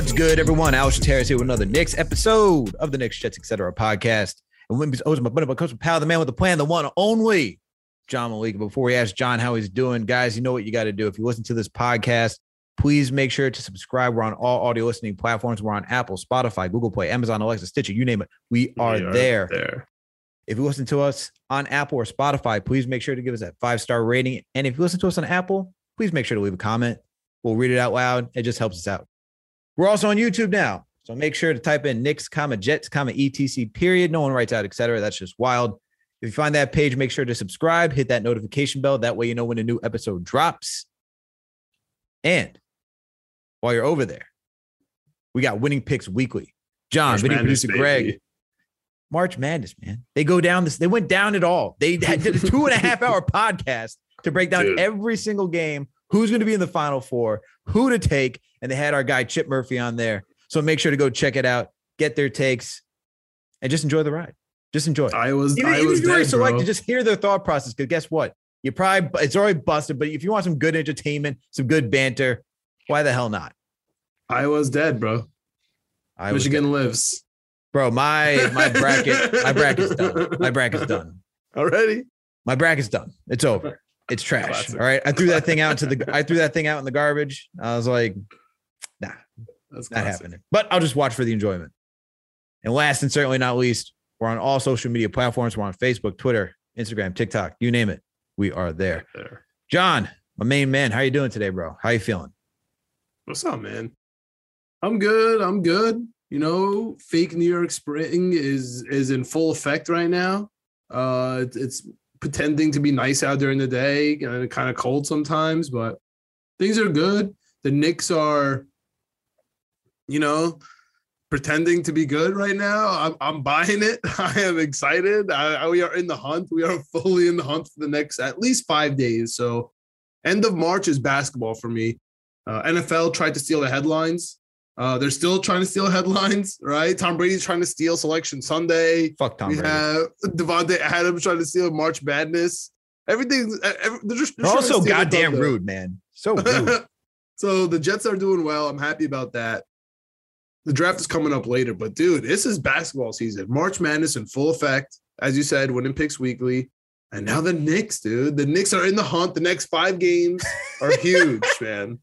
What's good, everyone? Alex Terrace here with another Knicks episode of the Knicks, Jets, etc. podcast. And when I was my buddy, my coach, pal, the man with the plan, the one only John Malika. Before we ask John how he's doing, guys, you know what you got to do. If you listen to this podcast, please make sure to subscribe. We're on all audio listening platforms. We're on Apple, Spotify, Google Play, Amazon, Alexa, Stitcher, you name it. We are, We are there. there. If you listen to us on Apple or Spotify, please make sure to give us that five star rating. And if you listen to us on Apple, please make sure to leave a comment. We'll read it out loud. It just helps us out. We're also on YouTube now. So make sure to type in Knicks, comma, Jets, comma, ETC, period. No one writes out, etc. That's just wild. If you find that page, make sure to subscribe, hit that notification bell. That way you know when a new episode drops. And while you're over there, we got winning picks weekly. John, March video Madness, producer Greg, baby. March Madness, man. They go down this, they went down it all. They had- did a two and a half hour podcast to break down Dude. every single game, who's going to be in the final four, who to take. And they had our guy Chip Murphy on there. So make sure to go check it out, get their takes, and just enjoy the ride. Just enjoy it. I was Even, I was if you dead, selected, bro. just hear their thought process. Because guess what? You probably it's already busted, but if you want some good entertainment, some good banter, why the hell not? I was dead, bro. I was Michigan lives bro. My my bracket, my bracket's done. My bracket's done. already. My bracket's done. It's over. It's trash. Classic. All right. I threw that thing out into the I threw that thing out in the garbage. I was like, nah, That's not classic. happening. But I'll just watch for the enjoyment. And last and certainly not least, we're on all social media platforms. We're on Facebook, Twitter, Instagram, TikTok, you name it. We are there. There. John, my main man, how you doing today, bro? How you feeling? What's up, man? I'm good. I'm good. You know, fake New York spring is is in full effect right now. Uh, it's pretending to be nice out during the day and kind of cold sometimes, but things are good. The Knicks are, you know, pretending to be good right now. I'm, I'm buying it. I am excited. I, I- we are in the hunt. We are fully in the hunt for the next at least five days. So, end of March is basketball for me. Uh, NFL tried to steal the headlines. Uh, they're still trying to steal headlines, right? Tom Brady's trying to steal Selection Sunday. Fuck Tom we Brady. have Davante Adams trying to steal March Madness. Everything. Every, they're just They're they're also goddamn rude, man. So rude. so the Jets are doing well. I'm happy about that. The draft is coming up later, but dude, this is basketball season. March Madness in full effect. As you said, winning picks weekly. And now the Knicks, dude. The Knicks are in the hunt. The next five games are huge, man.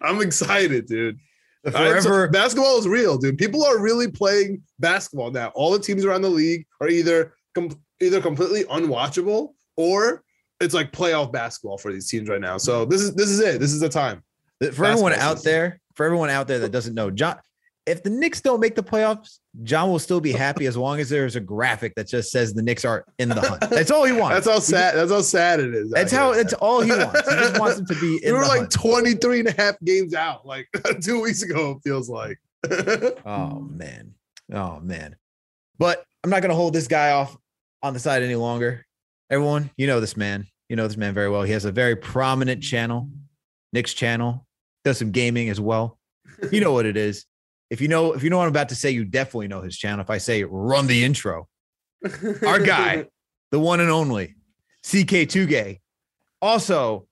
I'm excited, dude. The All right, so basketball is real, dude. People are really playing basketball now. All the teams around the league are either com- either completely unwatchable or it's like playoff basketball for these teams right now. So this is this is it. This is the time. for everyone out season. there, for everyone out there that doesn't know, John, if the Knicks don't make the playoffs, John will still be happy as long as there's a graphic that just says the Knicks are in the hunt. That's all he wants. That's how sad. That's how sad it is. That's how. That's all he wants. He just wants them to be we were like hunt. 23 and a half games out, like two weeks ago. It feels like. Oh man. Oh man. But I'm not gonna hold this guy off on the side any longer. Everyone, you know this man. You know this man very well. He has a very prominent channel, Nick's channel. Does some gaming as well. You know what it is. If you know, if you know what I'm about to say, you definitely know his channel. If I say run the intro, our guy, the one and only CK2 Gay, also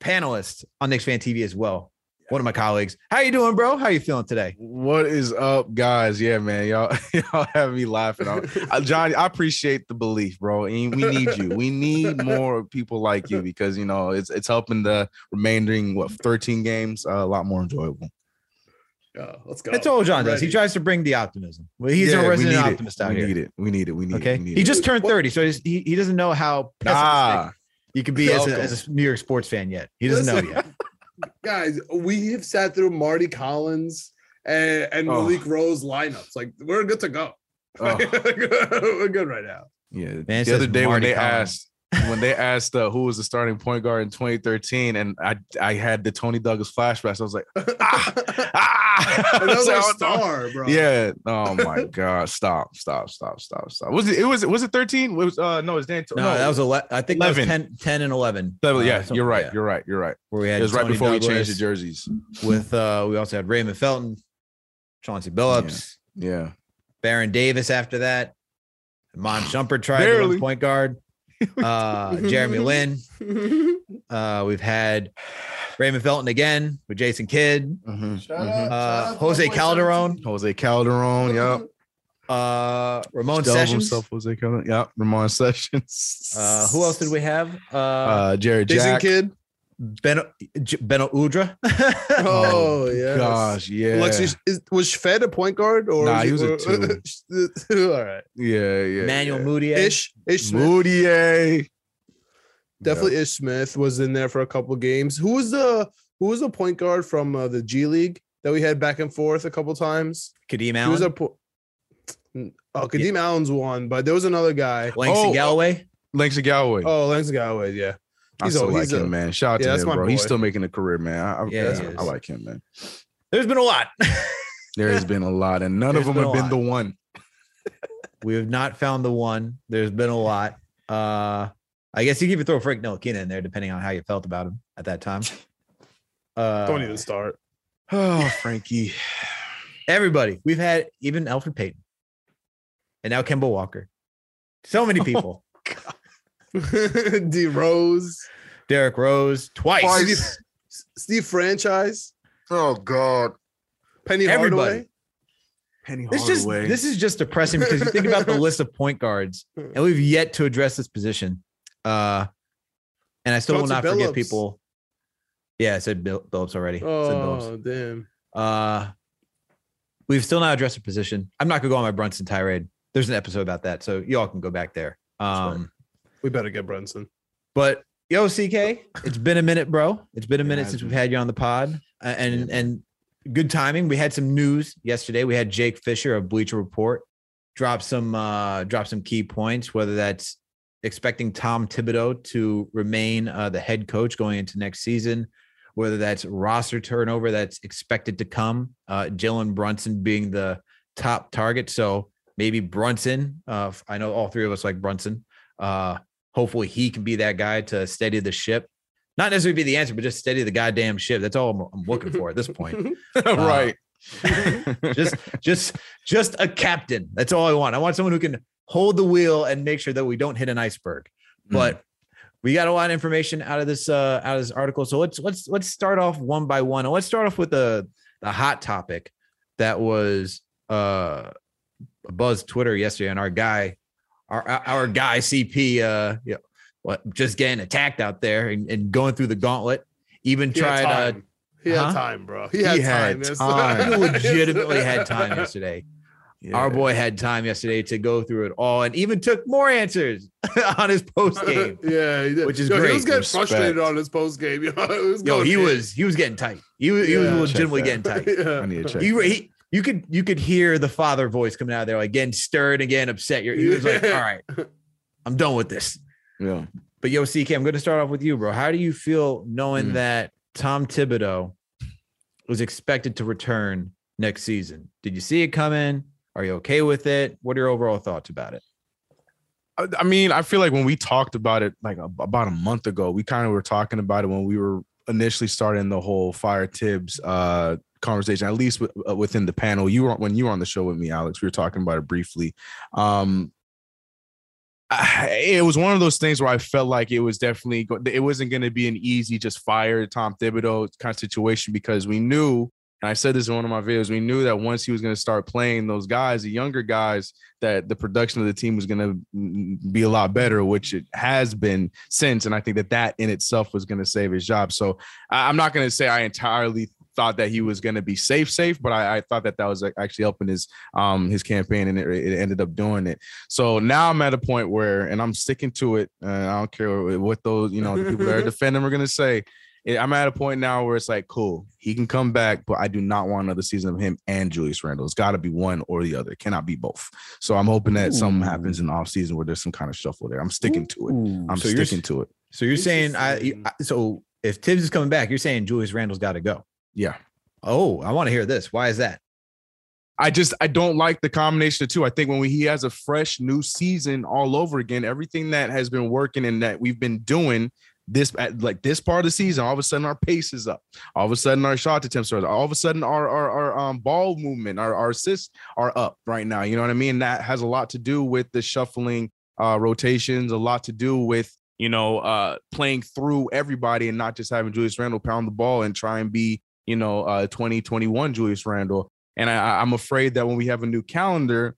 panelist on Knicks Fan TV as well. One of my colleagues. How you doing, bro? How you feeling today? What is up, guys? Yeah, man, y'all, y'all have me laughing. I, I- Johnny, I appreciate the belief, bro. And we need you. We need more people like you because you know it's it's helping the remaining what 13 games uh, a lot more enjoyable. Yeah, let's go. That's all John does. He tries to bring the optimism. Well, he's Yeah, a we resident need it. optimist out we here. We need it. We need it. We need Okay, it. We need he just turned What- 30, so he's, he he doesn't know how pessimistic ah, you can be as a, as a New York sports fan yet. He doesn't know yet. guys, we have sat through Mardy Collins and, and Oh. Malik Rose lineups. Like we're good to go. Oh. we're good right now. yeah. Man, the other day when they Collins. asked when they asked uh, who was the starting point guard in 2013, and I I had the Toney Douglas flashbacks. I was like, ah, ah. That was So, our I star, bro. Yeah. Oh my God. Stop. Stop. Stop. Stop. Stop. Was it? Was It was. Was it 13? It was. Uh. No. It was Dan. No, that was 11. I think 11. that was 10, 10 and 11. That was- Uh, yeah. You're right. yeah, You're right. You're right. You're right. where we had It was right Tony before we changed the jerseys. with uh we also had Raymond Felton, Chauncey Billups, Yeah. Baron Davis after that. Mon Shumpert tried to Barely. run point guard. Uh Jeremy Lin. Uh we've had Raymond Felton again with Jason Kidd. Mhm, Shout mhm. out. Uh Shout out Jose to Calderon. Jose Calderon. Yep. Uh Ramon Delve Sessions. himself, Jose Calderon. Yep. Ramon Sessions. Uh who else did we have? Uh, Uh. Jarrett Jason Jack. Kidd. Beno J- Beno Udrih. Oh, yeah. Gosh. Yeah. Alexis is, was Fed a point guard or Nah, is he was a two. All right, Yeah. Yeah. Manuel yeah. Mudiay. Ish Ish Smith. Mudiay. Definitely Ish Smith was in there for a couple games. Who was the who was the point guard from uh, the G League that we had back and forth a couple times? Kadeem He was a po- oh Kadeem Allen's one, but there was another guy. Langston Oh, Galloway. Langston Galloway. Oh, Lance Galloway, yeah. I he's still a- like he's him, a- man. Shout out Yeah, to that's him, my bro. He's still making a career, man. I, I, Yeah, I like him, man. There's been a lot. There has been a lot, and none There's of them been have a been the one. we have not found the one. There's been a lot. Uh I guess you could even throw Frank Ntilikina in there, depending on how you felt about him at that time. Uh, Don't even start. Oh, Frankie. everybody. We've had even Elfrid Payton, and now Kemba Walker. So many people. D Rose, Derrick Rose twice. Twice. Steve Franchise, Oh God. Penny Everybody. Hardaway. Penny Hardaway. This just this is just depressing because you think about the list of point guards, and we've yet to address this position. Uh, and I still will Chauncey not forget people. Yeah, I said Bill, Billups already. Said Billups. Oh damn! Uh, we've still not addressed a position. I'm not gonna go on my Brunson tirade. There's an episode about that, so y'all can go back there. Um, We better get Brunson. but yo, CK, it's been a minute, bro. It's been a minute has since we've had you on the pod, uh, and Yeah, and good timing. We had some news yesterday. We had Jake Fisher of Bleacher Report drop some uh drop some key points, whether that's expecting Tom Thibodeau to remain uh, the head coach going into next season, whether that's roster turnover that's expected to come, uh, Jalen Brunson being the top target. So maybe Brunson. Uh, I know all three of us like Brunson. Uh, hopefully he can be that guy to steady the ship. Not necessarily be the answer, but just steady the goddamn ship. That's all I'm, I'm looking for at this point. right. just, just, just a captain. That's all I want. I want someone who can hold the wheel and make sure that we don't hit an iceberg. But we got a lot of information out of this uh, out of this article. So let's let's let's start off one by one. And let's start off with the the hot topic that was uh buzz Twitter yesterday, and our guy, our our guy CP, uh, yeah, what just getting attacked out there and, and going through the gauntlet. Even He had tried uh, time. He had huh? time, bro. He had He had time. Yes. time. he legitimately had time yesterday. Yeah. Our boy had time yesterday to go through it all and even took more answers on his post game. yeah, he did. Which is Yo, great. He was getting Respect. frustrated on his post game. Yo, Yo, he in. was he was getting tight. He was, he was legitimately getting tight. Yeah. I need to check. You, he, you could you could hear the father voice coming out of there, like getting stirred and getting upset. You're, he was like, "All Yeah. right, I'm done with this." Yeah. But yo, CK, I'm going to start off with you, bro. How do you feel knowing Mm. that Tom Thibodeau was expected to return next season? Did you see it coming? Are you okay with it? What are your overall thoughts about it? I I mean, I feel like when we talked about it like a- about a month ago, we kind of were talking about it when we were initially starting the whole fire Tibbs uh conversation, at least with, uh, within the panel. You were when you were on the show with me, Alex. We were talking about it briefly. Um I- it was one of those things where I felt like it was definitely go- it wasn't going to be an easy just fire Tom Thibodeau kind of situation because we knew and I said this in one of my videos. We knew that once he was going to start playing those guys, the younger guys, that the production of the team was going to be a lot better, which it has been since. And I think that that in itself was going to save his job. So I- I'm not going to say I entirely thought that he was going to be safe, safe, but I, I thought that that was actually helping his um his campaign, and it, it ended up doing it. So now I'm at a point where, and I'm sticking to it. Uh, I don't care what those you know the people that are defending are going to say I'm at a point now where it's like, cool, he can come back, but I do not want another season of him and Julius Randle. It's got to be one or the other. It cannot be both. So I'm hoping that something happens in the offseason where there's some kind of shuffle there. I'm sticking to it. I'm so sticking to it. so you're saying I, I so if Tibbs is coming back, you're saying Julius Randle's got to go. Yeah. Oh, I want to hear this. Why is that? I just I don't like the combination of two. I think when we, he has a fresh new season all over again, everything that has been working and that we've been doing this at like this part of the season, all of a sudden our pace is up. All of a sudden our shot attempts are all of a sudden our our, our um ball movement, our, our assists are up right now. You know what I mean? That has a lot to do with the shuffling uh rotations, a lot to do with you know uh playing through everybody and not just having Julius Randle pound the ball and try and be you know uh 2021 Julius Randle. And I, I'm afraid that when we have a new calendar,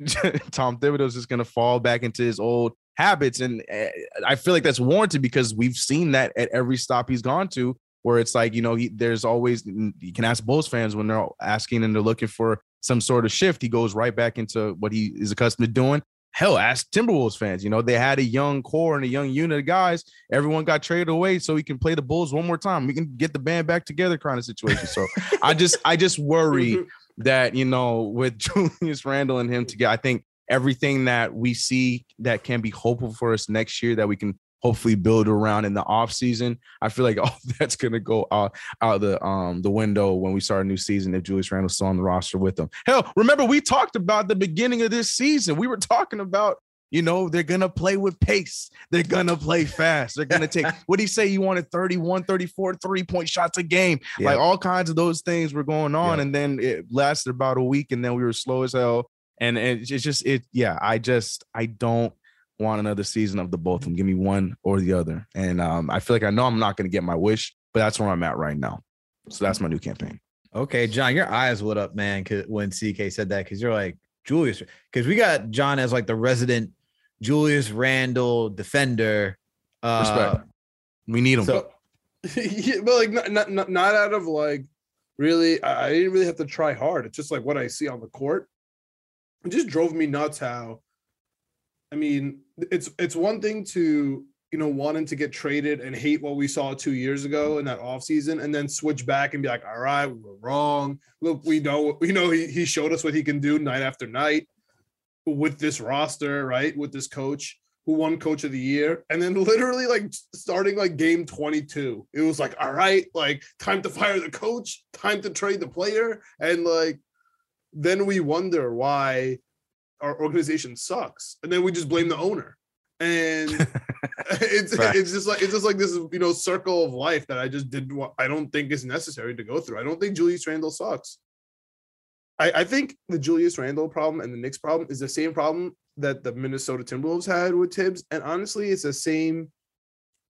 Tom Thibodeau is just going to fall back into his old habits. And uh, I feel like that's warranted because we've seen that at every stop he's gone to, where it's like, you know, he, there's always, you can ask Bulls fans when they're asking and they're looking for some sort of shift, he goes right back into what he is accustomed to doing. Hell, ask Timberwolves fans. You know, they had a young core and a young unit of guys. Everyone got traded away so we can play the Bulls one more time. We can get the band back together kind of situation. So I just, I just worry mm-hmm. that you know with Julius Randle and him together, I think everything that we see that can be hopeful for us next year that we can hopefully build around in the off season. I feel like all that's gonna go out out the um the window when we start a new season if Julius Randle's still on the roster with them. Hell, remember we talked about the beginning of this season. We were talking about you know, they're going to play with pace. They're going to play fast. They're going to take, what do you say? You wanted 31, 34 three point shots a game. Yeah. Like all kinds of those things were going on. Yeah. And then it lasted about a week and then we were slow as hell. And, and it's just, it, yeah, I just, I don't want another season of the both of them. Give me one or the other. And um, I feel like I know I'm not going to get my wish, but that's where I'm at right now. So that's my new campaign. Okay, John, your eyes lit up, man, when CK said that because you're like Julius, because we got John as like the resident Julius Randle defender. Uh, Respect. We need him. So yeah, but like not, not not not out of like really I, I didn't really have to try hard. It's just like what I see on the court. It just drove me nuts how I mean, it's it's one thing to you know wanting to get traded and hate what we saw two years ago in that offseason and then switch back and be like, all right, we were wrong. Look, we know we know he, he showed us what he can do night after night with this roster, right? With this coach who won coach of the year. And then literally like starting like game 22, it was like, all right, like time to fire the coach, time to trade the player. And like then we wonder why our organization sucks. And then we just blame the owner. And it's Facts. it's just like it's just like this you know circle of life that I just didn't want I don't think is necessary to go through. I don't think Julius Randle sucks. I, I think the Julius Randle problem and the Knicks problem is the same problem that the Minnesota Timberwolves had with Tibbs. And honestly, it's the same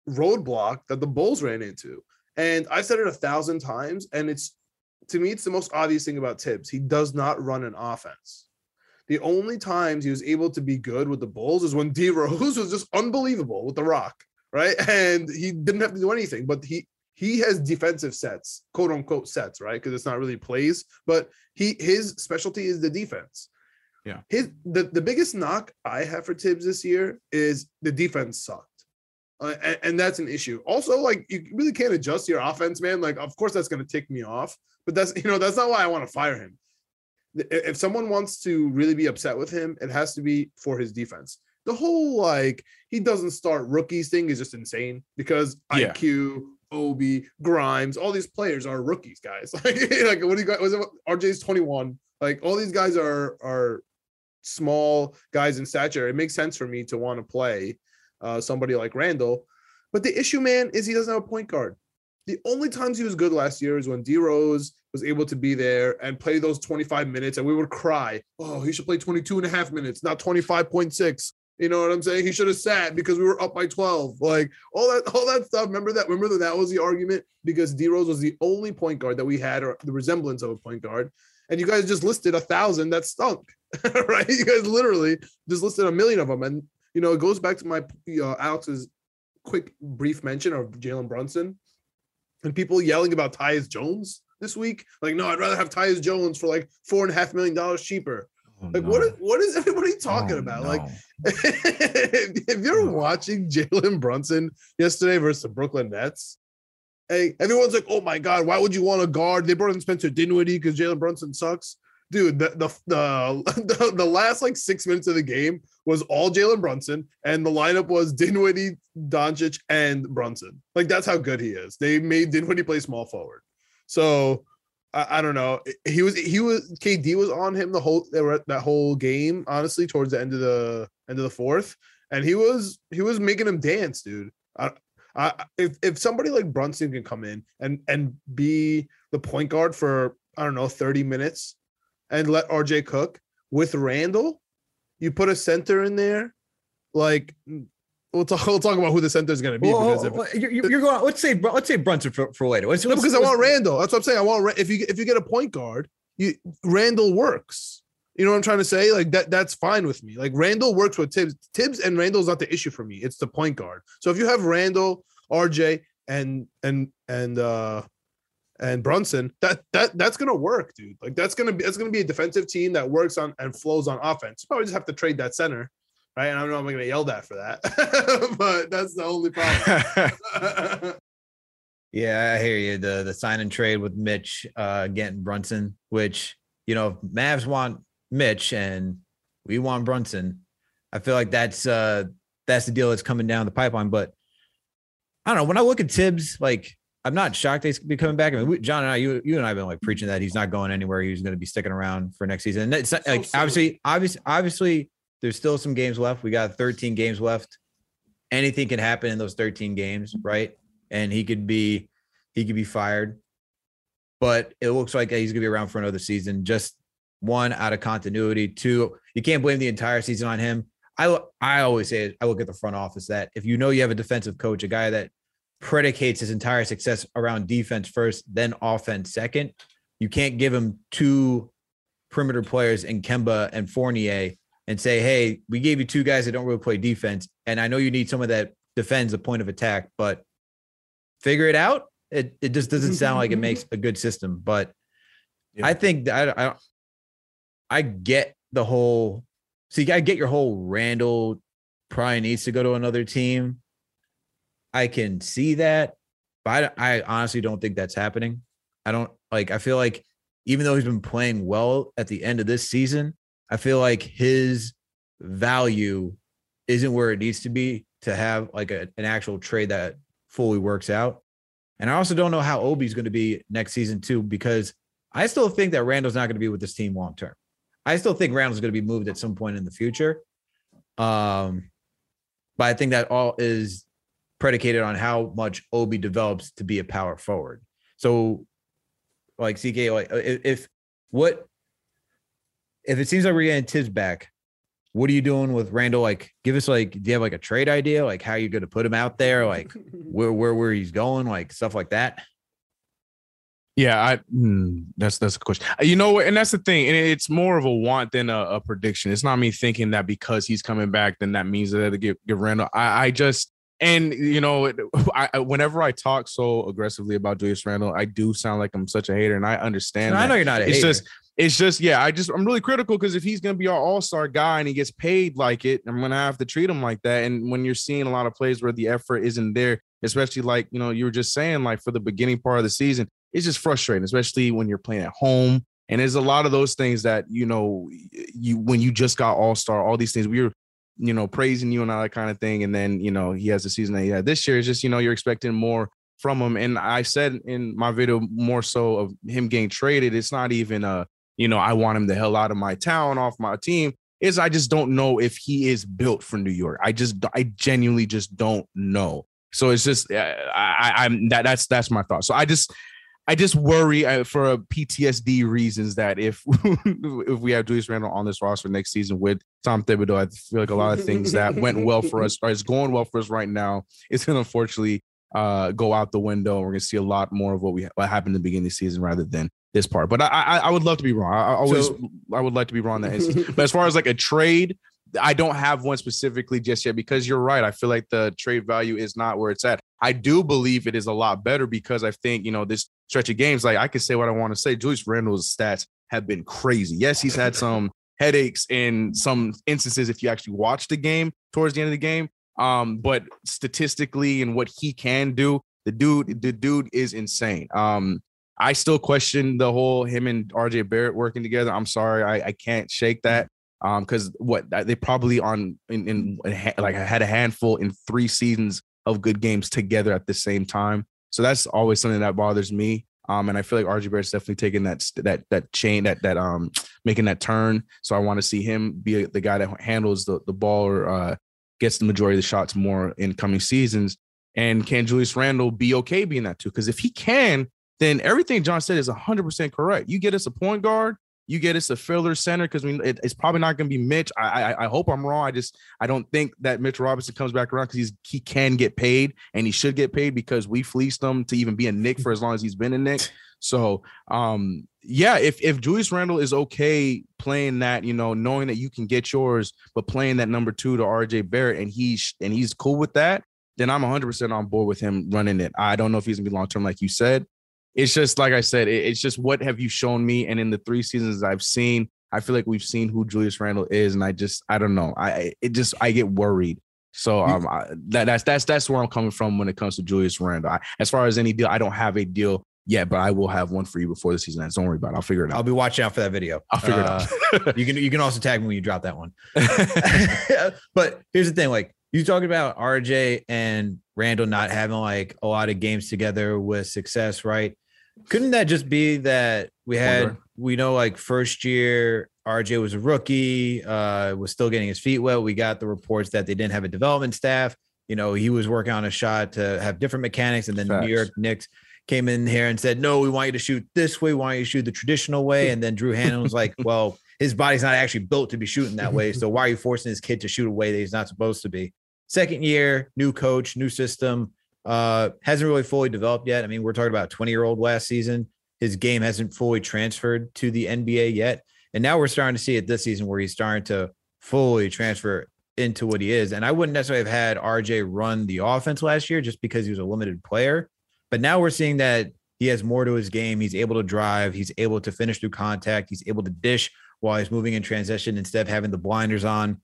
roadblock that the Bulls ran into. And I've said it a thousand times, and it's to me, it's the most obvious thing about Tibbs. He does not run an offense. The only times he was able to be good with the Bulls is when D Rose was just unbelievable with the rock, right? And he didn't have to do anything, but he he has defensive sets, quote unquote sets, right? Because it's not really plays, but he his specialty is the defense. Yeah. His the, the biggest knock I have for Tibbs this year is the defense sucked. Uh, and, and that's an issue. Also, like you really can't adjust your offense, man. Like, of course, that's going to tick me off, but that's you know that's not why I want to fire him. If someone wants to really be upset with him, it has to be for his defense. The whole like he doesn't start rookies thing is just insane because Yeah. IQ, Obi, Grimes, all these players are rookies, guys. Like, like what do you got? Was it RJ's 21? Like all these guys are are small guys in stature. It makes sense for me to want to play uh, somebody like Randle. But the issue, man, is he doesn't have a point guard. The only times he was good last year is when D Rose was able to be there and play those 25 minutes, and we would cry, oh, he should play 22 and a half minutes, not 25.6. You know what I'm saying? He should have sat because we were up by 12. Like all that, all that stuff. Remember that? Remember that that was the argument because D Rose was the only point guard that we had, or the resemblance of a point guard. And you guys just listed a thousand that stunk, right? You guys literally just listed a million of them. And you know, it goes back to my uh, Alex's quick brief mention of Jalen Brunson and people yelling about Tyus Jones this week. Like, no, I'd rather have Tyus Jones for like four and a half million dollars cheaper. Oh, like, what is what is everybody oh, talking Oh, about? no. Like, if you're No. watching Jalen Brunson yesterday versus the Brooklyn Nets, Hey, everyone's like, oh my god, why would you want to guard? They brought in Spencer Dinwiddie because Jalen Brunson sucks. Dude, the, the the, the the last like six minutes of the game was all Jalen Brunson, and the lineup was Dinwiddie, Doncic, and Brunson. Like that's how good he is. They made Dinwiddie play small forward. So I, I don't know. He was he was KD was on him the whole that whole game. Honestly, towards the end of the end of the fourth, and he was he was making him dance, dude. I, I, if if somebody like Brunson can come in and and be the point guard for I don't know 30 minutes and let RJ cook with Randle, you put a center in there, like we'll talk. We'll talk about who the center is going to be. Well, because if, you're, you're going. Let's say let's say Brunson for, for later. Let's, no, let's- because I let's- want Randle. That's what I'm saying. I want if you if you get a point guard, you Randle works. You know what I'm trying to say? Like that that's fine with me. Like Randle works with Tibbs. Tibbs and Randle's not the issue for me. It's the point guard. So if you have Randle, RJ, and and and uh and Brunson, that that that's gonna work, dude. Like that's gonna be that's gonna be a defensive team that works on and flows on offense. You probably just have to trade that center, right? And I don't know I'm gonna yell that for that, but that's the only problem. Yeah, I hear you. The the sign and trade with Mitch uh getting Brunson, which you know, if Mavs want Mitch and we want Brunson. I feel like that's uh that's the deal that's coming down the pipeline. But I don't know. When I look at Tibbs, like I'm not shocked they be coming back. I mean, we, John and I, you you and I have been like preaching that he's not going anywhere. He's going to be sticking around for next season. And it's not, So like silly. obviously, obviously, obviously, there's still some games left. We got 13 games left. Anything can happen in those 13 games, right? And he could be he could be fired. But it looks like he's gonna be around for another season. Just one out of continuity. Two, you can't blame the entire season on him. I I always say I look at the front office that if you know you have a defensive coach, a guy that predicates his entire success around defense first, then offense second, you can't give him two perimeter players in Kemba and Fournier and say, hey, we gave you two guys that don't really play defense. And I know you need someone that defends the point of attack, but figure it out. It, it just doesn't mm-hmm, sound like it mm-hmm. makes a good system. But Yeah. I think that I, I I get the whole see, I get your whole Randle probably needs to go to another team. I can see that, but I, I honestly don't think that's happening. I don't like, I feel like even though he's been playing well at the end of this season, I feel like his value isn't where it needs to be to have like a, an actual trade that fully works out. And I also don't know how Obi's going to be next season too, because I still think that Randle's not going to be with this team long term. I still think Randle's going to be moved at some point in the future. Um, but I think that all is predicated on how much Obi develops to be a power forward. So, like CK, like if, if what if it seems like we're getting Tibbs back, what are you doing with Randle? Like, give us like, do you have like a trade idea? Like, how are you going to put him out there? Like, where where where he's going? Like stuff like that. Yeah, I hmm, that's that's a question. Uh, You know? And that's the thing. And it's more of a want than a, a prediction. It's not me thinking that because he's coming back, then that means that to get give Randle. I, I just and you know, it- I, whenever I talk so aggressively about Julius Randle, I do sound like I'm such a hater, and I understand. And I know you're not a it's hater. just it's just yeah i just i'm really critical because if he's going to be our all-star guy and he gets paid like it i'm to have to treat him like that and when you're seeing a lot of plays where the effort isn't there especially like you know you were just saying like for the beginning part of the season it's just frustrating especially when you're playing at home and there's a lot of those things that you know you when you just got all-star all these things we were you know praising you and all that kind of thing and then you know he has the season that he had this year it's just you know you're expecting more from him and i said in my video more so of him getting traded it's not even a you know, I want him the hell out of my town, off my team. Is I just don't know if he is built for New York. I just, I genuinely just don't know. So it's just, uh, I, I, I'm that. That's that's my thought. So I just, I just worry uh, for PTSD reasons that if if we have Julius Randle on this roster next season with Tom Thibodeau, I feel like a lot of things that went well for us, or is going well for us right now, it's gonna unfortunately uh, go out the window, and we're gonna see a lot more of what we what happened in the beginning of the season rather than this part. But I I, I would love to be wrong. I, I always So- I would like to be wrong that instance. but as far as like a trade, I don't have one specifically just yet because you're right. I feel like the trade value is not where it's at. I do believe it is a lot better because I think you know this stretch of games. Like I can say what I want to say. Julius Randle's stats have been crazy. Yes, he's had some headaches in some instances if you actually watch the game towards the end of the game. Um, but statistically and what he can do, The dude, the dude is insane. Um, I still question the whole him and RJ Barrett working together. I'm sorry, I, I can't shake that. Um, because what they probably on in, in like had a handful in three seasons of good games together at the same time. So that's always something that bothers me. Um, and I feel like RJ Barrett's definitely taking that that that chain that that um making that turn. So I want to see him be the guy that handles the the ball or uh, gets the majority of the shots more in coming seasons. And can Julius Randle be okay being that too? Because if he can, then everything John said is 100% correct. You get us a point guard, you get us a filler center because we it, it's probably not going to be Mitch. I, I, I hope I'm wrong. I just I don't think that Mitch Robinson comes back around because he's he can get paid and he should get paid because we fleeced him to even be a Knick for as long as he's been a Knick. So um yeah, if if Julius Randle is okay playing that, you know, knowing that you can get yours, but playing that number two to RJ Barrett and he's and he's cool with that, then I'm 100% on board with him running it. I don't know if he's gonna be long term, like you said. It's just like I said, it, it's just what have you shown me? And in the three seasons I've seen, I feel like we've seen who Julius Randle is, and I just I don't know. I it just I get worried. So um, I, that, that's that's that's where I'm coming from when it comes to Julius Randle. I, as far as any deal, I don't have a deal yet, but I will have one for you before the season ends. Don't worry about it. I'll figure it out. I'll be watching out for that video. I'll figure Uh, it out. you can you can also tag me when you drop that one. but here's the thing, like you talking about RJ and Randle not having like a lot of games together with success, right? Couldn't that just be that we had Wonder. we know like first year RJ was a rookie, uh, was still getting his feet wet. We got the reports that they didn't have a development staff. You know, he was working on a shot to have different mechanics, and then Facts. New York Knicks came in here and said, "No, we want you to shoot this way. We want you to shoot the traditional way." And then Drew Hanlen was like, "Well, his body's not actually built to be shooting that way. So why are you forcing this kid to shoot a way that he's not supposed to be?" Second year, new coach, new system, uh, hasn't really fully developed yet. I mean, we're talking about 20 year old last season. His game hasn't fully transferred to the NBA yet. And now we're starting to see it this season where he's starting to fully transfer into what he is. And I wouldn't necessarily have had RJ run the offense last year just because he was a limited player. But now we're seeing that he has more to his game. He's able to drive, he's able to finish through contact, he's able to dish while he's moving in transition instead of having the blinders on.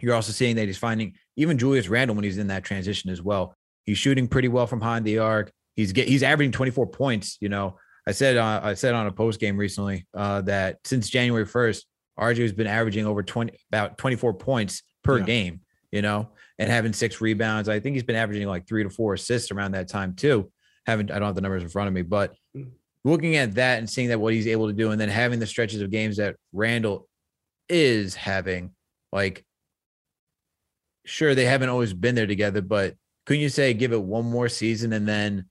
You're also seeing that he's finding even Julius Randle when he's in that transition as well. He's shooting pretty well from behind the arc. He's get he's averaging 24 points. You know, I said uh, I said on a post game recently uh, that since January 1st, RJ has been averaging over 20 about 24 points per Yeah. game. You know, and having six rebounds. I think he's been averaging like three to four assists around that time too. Haven't I don't have the numbers in front of me, but looking at that and seeing that what he's able to do, and then having the stretches of games that Randle is having, like, sure they haven't always been there together, but couldn't you say give it one more season and then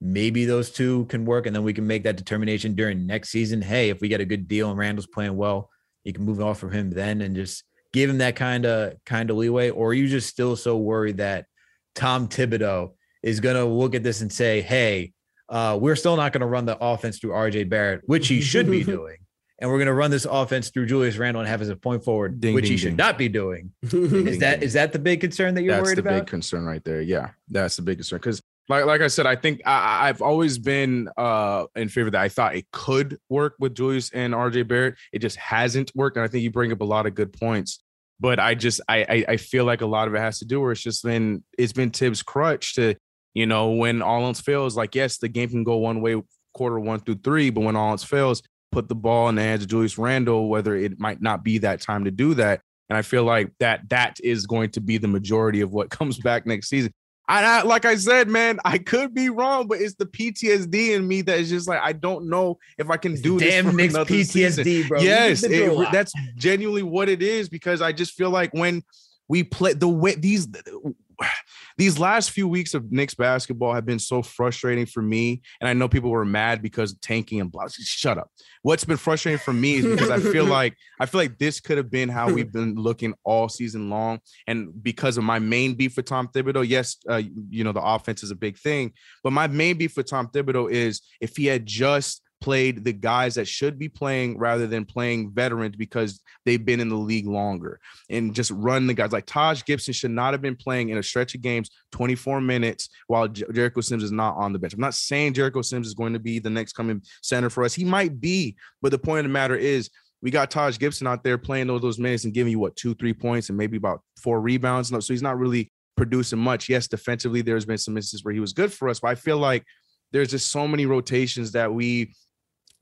maybe those two can work, and then we can make that determination during next season? Hey, if we get a good deal and Randle's playing well, you can move off from him then and just give him that kind of kind of leeway, or are you just still so worried that Tom Thibodeau is going to look at this and say, "Hey, uh, we're still not going to run the offense through RJ Barrett, which he should be doing, and we're going to run this offense through Julius Randle and have as a point forward, Ding, which he should ding. not be doing." Is that is that the big concern that you're that's worried about? That's the big concern right there. Yeah, that's the big concern because. Like, like I said, I think I, I've always been uh, in favor that I thought it could work with Julius and RJ Barrett. It just hasn't worked, and I think you bring up a lot of good points. But I just I, I I feel like a lot of it has to do where it's just been it's been Tibbs' crutch to you know when all else fails. Like yes, the game can go one way quarter one through three, but when all else fails, put the ball in the hands of Julius Randle, whether it might not be that time to do that. And I feel like that that is going to be the majority of what comes back next season. I, I like I said, man, I could be wrong, but it's the PTSD in me that is just like I don't know if I can do this. Damn PTSD, season. bro. Yes, You've been through a it- that's genuinely what it is because I just feel like when we play the way these these last few weeks of Knicks basketball have been so frustrating for me. And I know people were mad because tanking and blah. Shut up. What's been frustrating for me is because I feel like I feel like this could have been how we've been looking all season long. And because of my main beef with Tom Thibodeau, yes, uh, you know, the offense is a big thing. But my main beef with Tom Thibodeau is if he had just played the guys that should be playing rather than playing veterans because they've been in the league longer and just run the guys like Taj Gibson should not have been playing in a stretch of games 24 minutes while Jer- Jericho Sims is not on the bench. I'm not saying Jericho Sims is going to be the next coming center for us. He might be, but the point of the matter is we got Taj Gibson out there playing those, those minutes and giving you what two, three points and maybe about four rebounds. No, so he's not really producing much. Yes, defensively, there's been some instances where he was good for us, but I feel like there's just so many rotations that we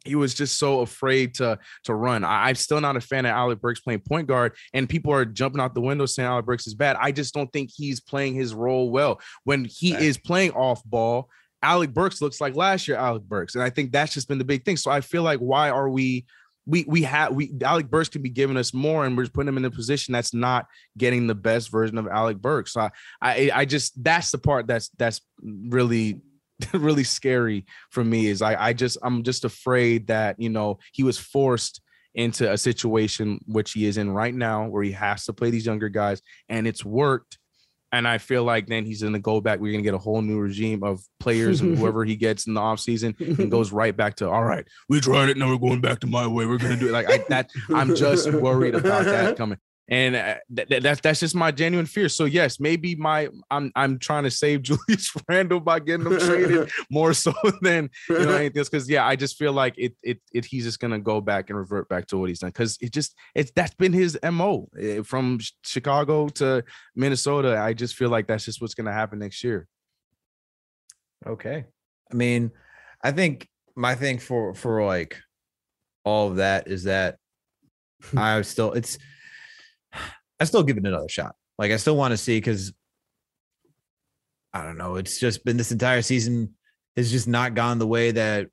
he was just so afraid to to run. I, am still not a fan of Alec Burks playing point guard, and people are jumping out the window saying Alec Burks is bad. I just don't think he's playing his role well. When he right. is playing off ball, Alec Burks looks like last year Alec Burks, and I think that's just been the big thing. So I feel like why are we? We we have we Alec Burks can be giving us more, and we're just putting him in a position that's not getting the best version of Alec Burks. So I I, I just that's the part that's that's really really scary for me is I I just I'm just afraid that you know he was forced into a situation which he is in right now where he has to play these younger guys and it's worked and I feel like then he's going to go back. We're going to get a whole new regime of players and whoever he gets in the offseason and goes right back to, all right, we tried it. Now we're going back to my way. We're going to do it. Like I, that, I'm just worried about that coming and uh, th- th- that's that's just my genuine fear. So yes, maybe my I'm I'm trying to save Julius Randle by getting him traded more so than you know anything else. Because yeah, I just feel like it, it it he's just gonna go back and revert back to what he's done because it just it's that's been his mo eh, from Chicago to Minnesota. I just feel like that's just what's gonna happen next year. Okay, I mean, I think my thing for for like all of that is that I still it's I still give it another shot. Like I still want to see because I don't know. It's just been this entire season has just not gone the way that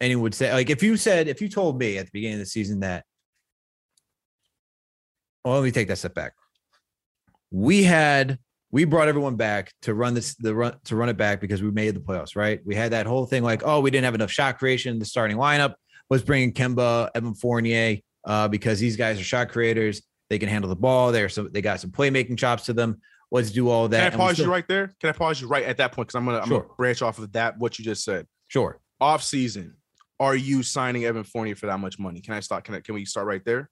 anyone would say. Like if you said, if you told me at the beginning of the season that, well, let me take that step back. We had we brought everyone back to run this the run to run it back because we made the playoffs, right? We had that whole thing like, oh, we didn't have enough shot creation. The starting lineup was bringing Kemba, Evan Fournier, uh, because these guys are shot creators. They can handle the ball. They're so they got some playmaking chops to them. Let's do all that. Can I pause still- you right there? Can I pause you right at that point? Because I'm gonna I'm gonna branch off of that what you just said. Sure. Off season, are you signing Evan Fournier for that much money? Can I start? Can I, can we start right there?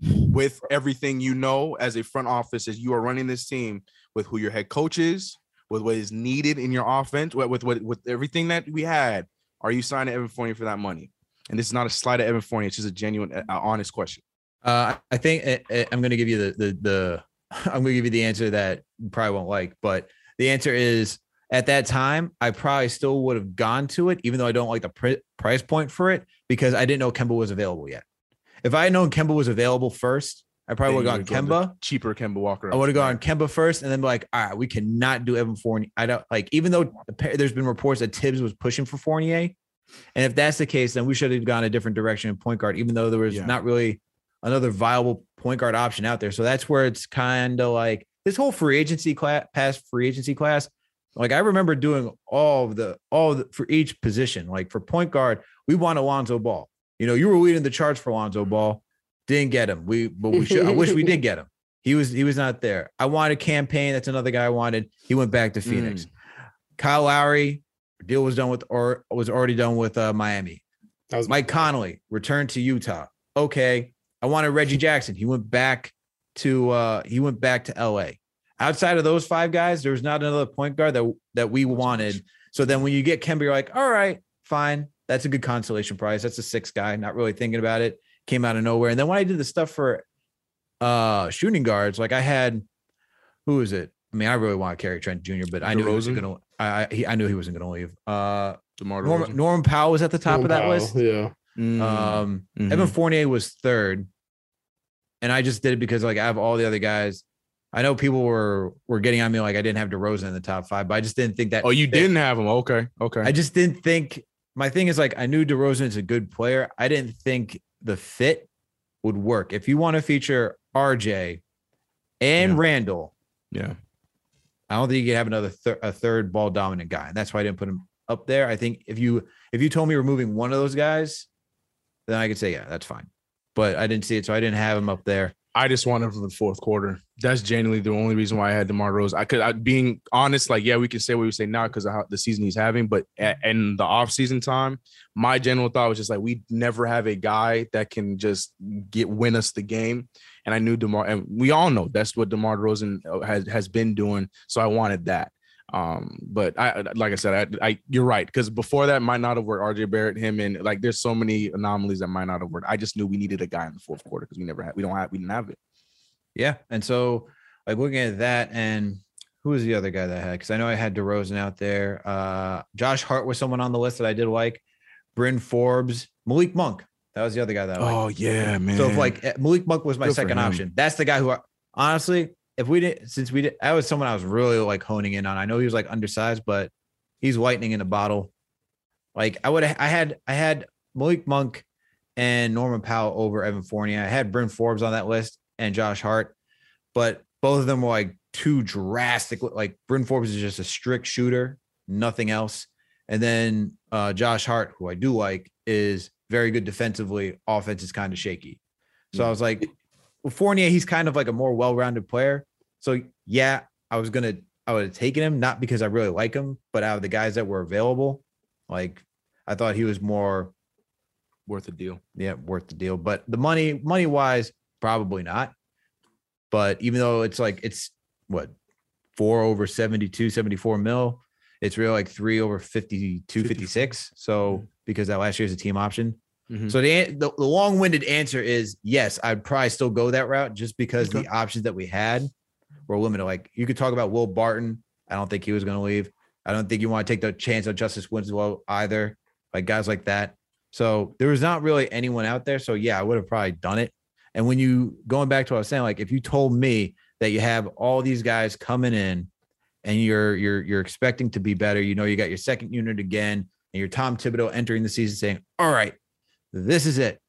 With everything you know as a front office, as you are running this team, with who your head coach is, with what is needed in your offense, with with, with, with everything that we had, are you signing Evan Fournier for that money? And this is not a slight at Evan Fournier; it's just a genuine, uh, honest question. Uh, I think eh, eh, I'm going to give you the the the I'm going to give you the answer that you probably won't like, but the answer is at that time I probably still would have gone to it, even though I don't like the pr- price point for it because I didn't know Kemba was available yet. If I had known Kemba was available first, I probably would have gone Kemba, cheaper Kemba Walker. I would have gone Kemba first, and then be like, all right, we cannot do Evan Fournier. I don't like, even though there's been reports that Tibbs was pushing for Fournier, and if that's the case, then we should have gone a different direction in point guard, even though there was yeah. not really another viable point guard option out there. So that's where it's kind of like this whole free agency class, past free agency class. Like I remember doing all of the all the, for each position. Like for point guard, we want Alonzo Ball. You know, you were leading the charge for Alonzo Ball, didn't get him. We but we should. I wish we did get him. He was he was not there. I wanted Cam Payne. That's another guy I wanted. He went back to Phoenix. Mm. Kyle Lowry deal was done with or was already done with uh, Miami. That was Mike Conley returned to Utah. Okay, I wanted Reggie Jackson. He went back to uh he went back to LA. Outside of those five guys, there was not another point guard that that we wanted. So then when you get Kemba, you're like, all right, fine. That's a good consolation prize. That's a six guy, not really thinking about it. Came out of nowhere. And then when I did the stuff for uh shooting guards, like I had who is it? I mean, I really want to Gary Trent Jr., but I knew he wasn't gonna I I, I knew he wasn't gonna leave. Uh DeMar Norm, Norm Powell was at the top Norm of that Powell, list. Yeah. Um, mm-hmm. Evan Fournier was third, and I just did it because like I have all the other guys. I know people were were getting on me like I didn't have DeRozan in the top five, but I just didn't think that. Oh, you fit. didn't have him? Okay, okay. I just didn't think. My thing is like I knew DeRozan is a good player. I didn't think the fit would work. If you want to feature RJ and yeah. Randle, yeah, I don't think you can have another thir- a third ball dominant guy, and that's why I didn't put him up there. I think if you if you told me removing one of those guys, then I could say, yeah, that's fine. But I didn't see it, so I didn't have him up there. I just wanted him for the fourth quarter. That's genuinely the only reason why I had DeMar Rose. I could, I, being honest, like, yeah, we can say what we say now because of how the season he's having, but at, in the off season time, my general thought was just like, we never have a guy that can just get win us the game. And I knew DeMar, and we all know that's what DeMar Rosen uh, has, has been doing. So I wanted that. Um, but I like I said, I, I you're right because before that might not have worked. RJ Barrett, him, and like there's so many anomalies that might not have worked. I just knew we needed a guy in the fourth quarter because we never had, we don't have, we didn't have it. Yeah, and so like looking at that and who was the other guy that I had? Because I know I had DeRozan out there. Uh, Josh Hart was someone on the list that I did like. Bryn Forbes, Malik Monk. That was the other guy that I liked. Oh yeah, man. So if like eh, Malik Monk was my Good second option. That's the guy who I, honestly, if we didn't, since we did, that was someone I was really like honing in on. I know he was like undersized, but he's whitening in a bottle. Like I would, I had, I had Malik Monk and Norman Powell over Evan Fournier. I had Bryn Forbes on that list and Josh Hart, but both of them were like too drastic. Like Bryn Forbes is just a strict shooter, nothing else. And then uh, Josh Hart, who I do like, is very good defensively. Offense is kind of shaky. So I was like, with Fournier, he's kind of like a more well-rounded player. So yeah, I was gonna, I would have taken him not because I really like him, but out of the guys that were available, like I thought he was more, worth a deal. yeah, worth the deal. But the money, money wise, probably not. But even though it's like it's what four over 72, 74 mil, it's really like three over 52, 56. So because that last year's a team option. Mhm. So the, the the long-winded answer is yes, I'd probably still go that route just because the options that we had were limited. Like you could talk about Will Barton. I don't think he was going to leave. I don't think you want to take the chance on Justice Winslow either. Like guys like that. So there was not really anyone out there. So yeah, I would have probably done it. And when you going back to what I was saying, like if you told me that you have all these guys coming in and you're you're you're expecting to be better, you know, you got your second unit again, and you're Tom Thibodeau entering the season saying, All right, this is it.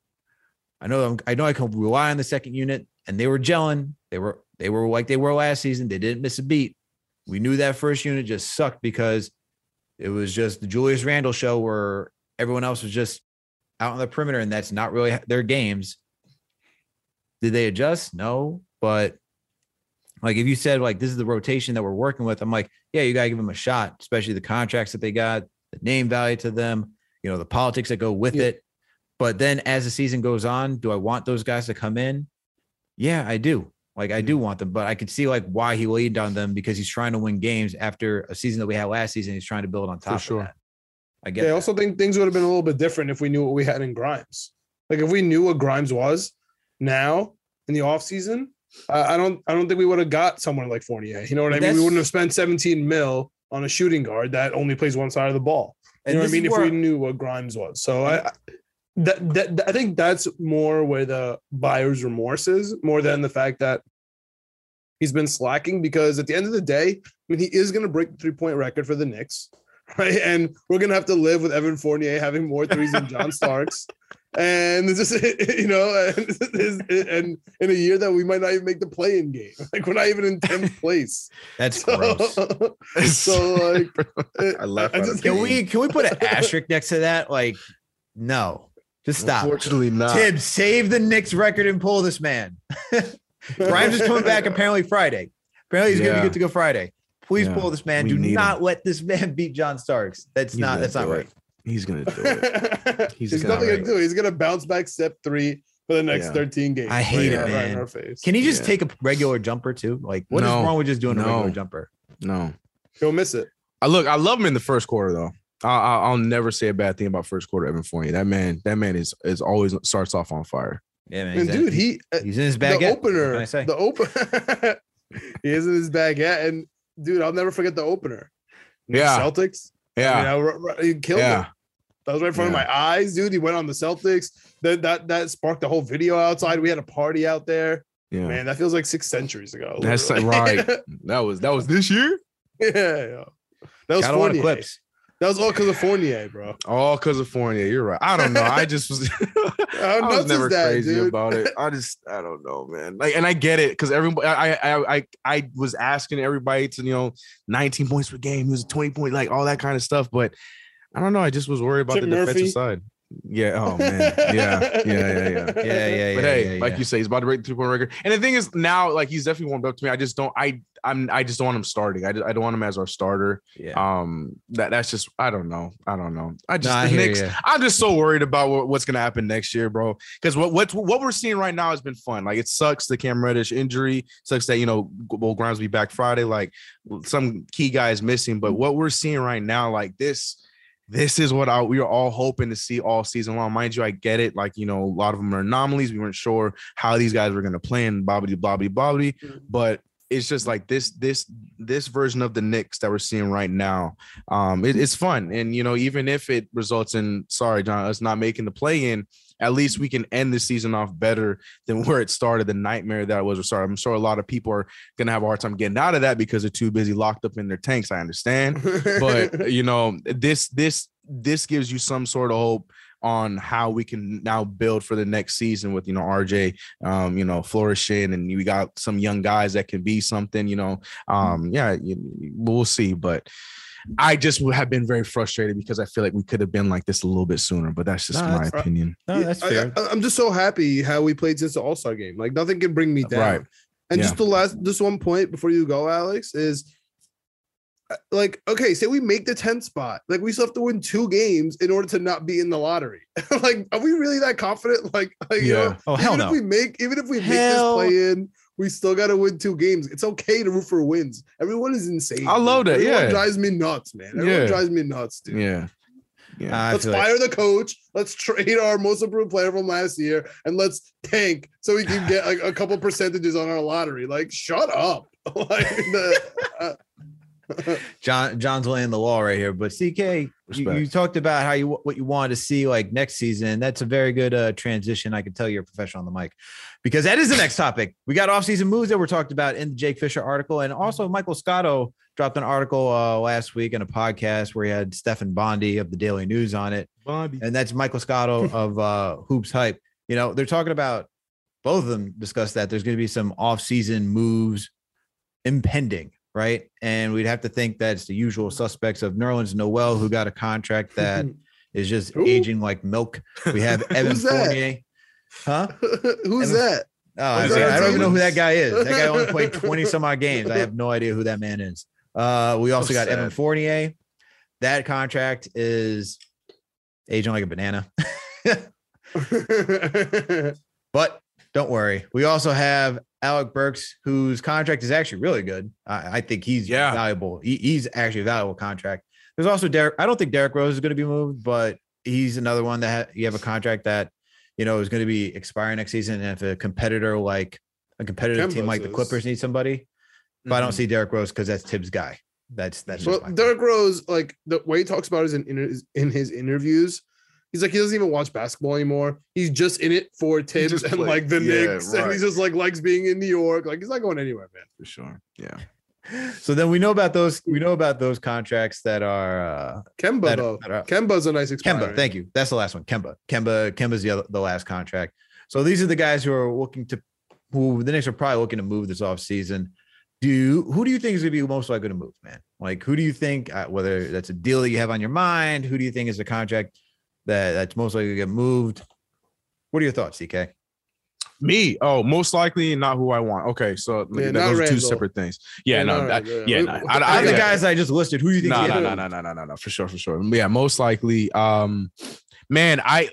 I know I'm, I know I can rely on the second unit, and they were gelling. They were they were like they were last season. They didn't miss a beat. We knew that first unit just sucked because it was just the Julius Randle show where everyone else was just out on the perimeter, and that's not really their games. Did they adjust? No, but like if you said like this is the rotation that we're working with, I'm like, yeah, you gotta give them a shot, especially the contracts that they got, the name value to them, you know, the politics that go with Yeah. it. But then as the season goes on, do I want those guys to come in? Yeah, I do. Like I do mm-hmm. want them, but I could see like why he leaned on them because he's trying to win games after a season that we had last season. He's trying to build on top sure. of that. I get Yeah, I also think things would have been a little bit different if we knew what we had in Grimes. Like if we knew what Grimes was now in the offseason, I I don't I don't think we would have got someone like Fournier. You know what I mean? We wouldn't have spent 17 mil on a shooting guard that only plays one side of the ball. You know what I mean? If we knew what Grimes was. So I, I that, that I think that's more where the buyer's remorse is, more than the fact that he's been slacking because at the end of the day, I mean, he is going to break the three point record for the Knicks, right? And we're going to have to live with Evan Fournier having more threes than John Starks. And it's just, you know, and, and in a year that we might not even make the play in game, like we're not even in 10th place. that's So, gross. so like, I laugh I at just it. Can we can we put an asterisk next to that? Like, no, just stop. Unfortunately, not. Tibbs, save the Knicks record and pull this man. Grimes is coming back apparently Friday. Apparently he's gonna be good to go Friday. Please Yeah, pull this man. we Do need not let this man beat John Starks. That's He's not that's not do it. right. He's gonna do it. He's, He's nothing gonna- to do. He's gonna bounce back step three for the next Yeah. 13 games. I hate Right it, in- right in man. our face. Can he just Yeah. take a regular jumper too? Like, what is No. wrong with just doing a regular jumper? No. He'll miss it. I look. I love him in the first quarter though. I, I, I'll never say a bad thing about first quarter Evan Fournier. That man. That man is is always starts off on fire. Yeah, man. And he's in- dude, he uh, he's in his the bag. What opener, can I say? the open, he is in his bag. Yeah, and dude, I'll never forget the opener. Knicks Yeah. Celtics. Yeah. I mean, I, r- r- he killed yeah. it. That was right in front Yeah. of my eyes, dude. He went on the Celtics. That that that sparked the whole video outside. We had a party out there. Yeah. Man, that feels like six centuries ago. That's like, right. That was that was this year. yeah, yeah. That was Got a lot of Fournier. clips. That was all because of Fournier, bro. All because of Fournier. You're right. I don't know. I just was. I was never that, crazy dude? about it. I just I don't know, man. Like, and I get it because everybody. I, I I I was asking everybody to you know 19 points per game. He was 20 point, like all that kind of stuff. But I don't know. I just was worried about Chip the Murphy. defensive side. Yeah. Oh man. Yeah. Yeah. Yeah. Yeah. Yeah, yeah, yeah. But hey, yeah, like you say, he's about to break the three point record. And the thing is, now like he's definitely warmed up to me. I just don't. I I'm I just don't want him starting. I, just, I don't want him as our starter. yeah. Um, that that's just I don't know. I don't know. I just I hear Knicks. ya. I'm just so worried about what, what's gonna happen next year, bro. Because what what what we're seeing right now has been fun. Like it sucks the Cam Reddish injury. Sucks that you know Will Grimes will be back Friday. Like some key guys missing. But what we're seeing right now, like this. This is what I, we were all hoping to see all season long. Mind you, I get it. Like, you know, a lot of them are anomalies. We weren't sure how these guys were going to play and bobbity, bobbity, bobbity. Mhm. But it's just like this this this version of the Knicks that we're seeing right now. Um, it, it's fun, and you know, even if it results in sorry, John, us not making the play in, at least we can end the season off better than where it started. The nightmare that I was. Sorry, I'm sure a lot of people are gonna have a hard time getting out of that because they're too busy locked up in their tanks. I understand, but you know, this this this gives you some sort of hope on how we can now build for the next season with you know RJ um you know flourishing and we got some young guys that can be something you know um yeah we'll see but I just would have been very frustrated because I feel like we could have been like this a little bit sooner, but that's just No, my that's- opinion. No, Yeah, that's I- fair. I, am just so happy how we played since the All Star game. Like nothing can bring me down. Right. And Yeah. just the last, just one point before you go, Alex, is uh, like, okay, say we make the 10th spot. Like we still have to win two games in order to not be in the lottery. like, are we really that confident? Like, like you know, Yeah. Oh, hell even no. if we make, even if we Hell- make this play in, we still got to win two games. It's okay to root for wins. Everyone is insane. I love that, Everyone yeah. drives me nuts, man. Everyone Yeah. drives me nuts, dude. Yeah. Yeah. Let's feel like- fire the coach. Let's trade our most improved player from last year, and let's tank so we can get like a couple percentages on our lottery. Like, shut up. like the, uh, John John's laying the law right here. But CK, you, you talked about how you what you wanted to see like next season. That's a very good uh, transition. I can tell you're a professional on the mic because that is the next topic. We got offseason moves that were talked about in the Jake Fisher article, and also Michael Scotto dropped an article uh, last week in a podcast where he had Stefan Bondy of the Daily News on it, and that's Michael Scotto of uh, Hoops Hype. You know, they're talking about both of them discussed that there's going to be some offseason moves impending, right? And we'd have to think that it's the usual suspects of Nerlens Noel, who got a contract that is just Who? aging like milk. We have Evan Fournier. Huh? who's Evan- that? Oh, I, Who's mean, that? I don't even know who that guy is. That guy only played 20 some odd games. I have no idea who that man is. Uh, we also So got Evan sad. Fournier. That contract is aging like a banana. But don't worry. We also have Alec Burks, whose contract is actually really good. I, I think he's Yeah. valuable. He- he's actually a valuable contract. There's also Derrick. I don't think Derrick Rose is going to be moved, but he's another one that ha- you have a contract that you know is going to be expiring next season. And if a competitor like a competitive team Kemba's like the. Clippers need somebody, but I don't Mhm. see Derrick Rose because that's Tibbs' guy. That's that's well, Derrick Rose, like the way he talks about it in in his, in his interviews, he's like he doesn't even watch basketball anymore. He's just in it for Tibbs and play- like the yeah, Knicks, and right. he's just like likes being in New York. Like he's not going anywhere, man. For sure. Yeah. So then we know about those. We know about those contracts that are uh, Kemba that, though, that are Kemba's a nice expiring. Kemba, thank you. That's the last one. Kemba. Kemba. Kemba's the other, the last contract. So these are the guys who are looking to, who the Knicks are probably looking to move this off season. Do you, who do you think is going to be most likely to move, man? Like, who do you think, uh, whether that's a deal that you have on your mind, who do you think is a contract that that's most likely to get moved? What are your thoughts, CK? Me? Oh, most likely not who I want. Okay, so Yeah, that- not those are two separate things. Yeah, no, not that, Randle, yeah, We- no, I, I, I, of the yeah. guys I just listed, who do you think? no, is no, gonna- no, no, no, no, no, no, for sure, for sure. Yeah, most likely. Um, man, I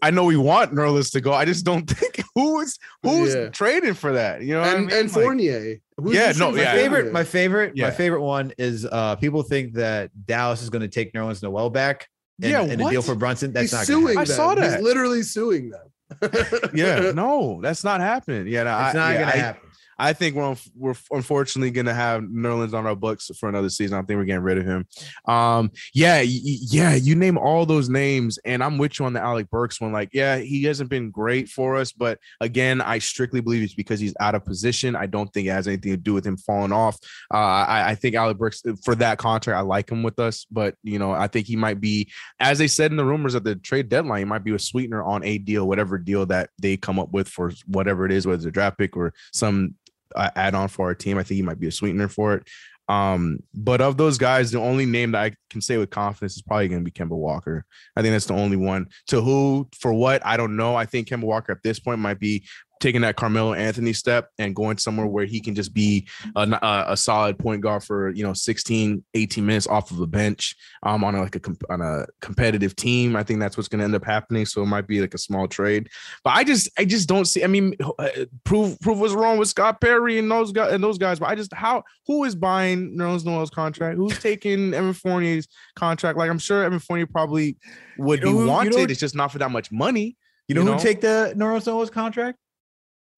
I know we want Nerlens to go. I just don't think who's who's Yeah. trading for that. You know, what I and mean? and Like, Fournier. Who's Yeah, no, My yeah. favorite, my favorite, my favorite one is uh people think that Dallas is going to take Nerlens Noel back. And, Yeah, and a deal for Brunson. That's He's not suing gonna. I saw that. He's literally suing them. yeah, no, that's not happening. Yeah, no, I, It's not yeah, gonna I- happen. I think we're we're unfortunately gonna have Nerlens on our books for another season. I think we're getting rid of him. Um, yeah, yeah. You name all those names, and I'm with you on the Alec Burks one. Like, yeah, he hasn't been great for us, but again, I strictly believe it's because he's out of position. I don't think it has anything to do with him falling off. Uh, I, I think Alec Burks for that contract, I like him with us, but you know, I think he might be, as they said in the rumors at the trade deadline, he might be a sweetener on a deal, whatever deal that they come up with for whatever it is, whether it's a draft pick or some uh, add on for our team. I think he might be a sweetener for it. Um, but of those guys, the only name that I can say with confidence is probably going to be Kemba Walker. I think that's the only one. To who, for what, I don't know. I think Kemba Walker at this point might be taking that Carmelo Anthony step and going somewhere where he can just be a, a, a solid point guard for you know 16 18 minutes off of the bench um on a, like a on a competitive team i think that's what's going to end up happening so it might be like a small trade but i just i just don't see i mean uh, prove prove was wrong with scott perry and those guys and those guys but i just how who is buying Nerlens Noel's contract who's taking evan fournier's contract like i'm sure evan fournier probably would You know be who- you know wanted it's just not for that much money You know You who know? would take the Nerlens Noel's contract?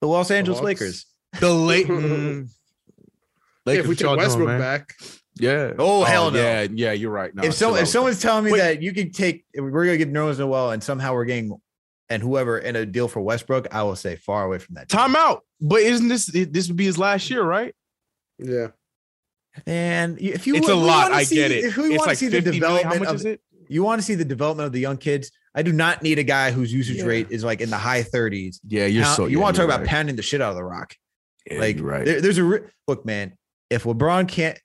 The Los Angeles Hawks. Lakers. the late mm, Lakers, if we what y'all take doing, Westbrook man? back, Yeah. Oh, hell no. Yeah, yeah, you're right. No, if so, if someone's telling me Wait. that you can take, we're gonna get Nerlens Noel and somehow we're getting and whoever in a deal for Westbrook, I will say far away from that. time out, but isn't this this would be his last year, right? yeah. And if you, It's a lot. wanna I see- get it. If we It's want to see the 50 million. development, How much of, is it? you want to see the development of the young kids. I do not need a guy whose usage Yeah. rate is like in the high 30s. Yeah, you're Now, so. you yeah, want to talk you're about pounding the shit out of the rock. Yeah, like right. there- there's a re- look, man. If LeBron can't,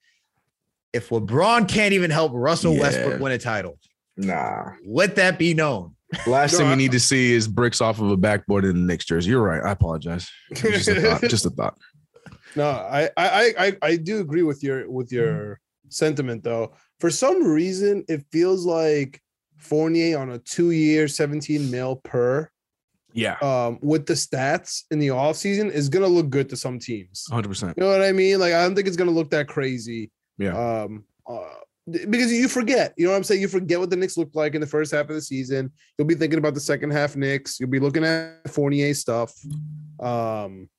if LeBron can't even help Russell Yeah. Westbrook win a title, nah. let that be known. Last No, thing we need to see is bricks off of a backboard in the Knicks jersey. You're right. I apologize. Just a thought. Just a thought. No, I, I I I do agree with your with your sentiment though. For some reason, it feels like Fournier on a two-year, 17 mil per, Yeah. um, with the stats in the offseason is gonna look good to some teams. 100. percent You know what I mean? Like I don't think it's gonna look that crazy. Yeah. Um uh, because you forget, you know what I'm saying? You forget what the Knicks looked like in the first half of the season. You'll be thinking about the second half Knicks. You'll be looking at Fournier stuff. Um,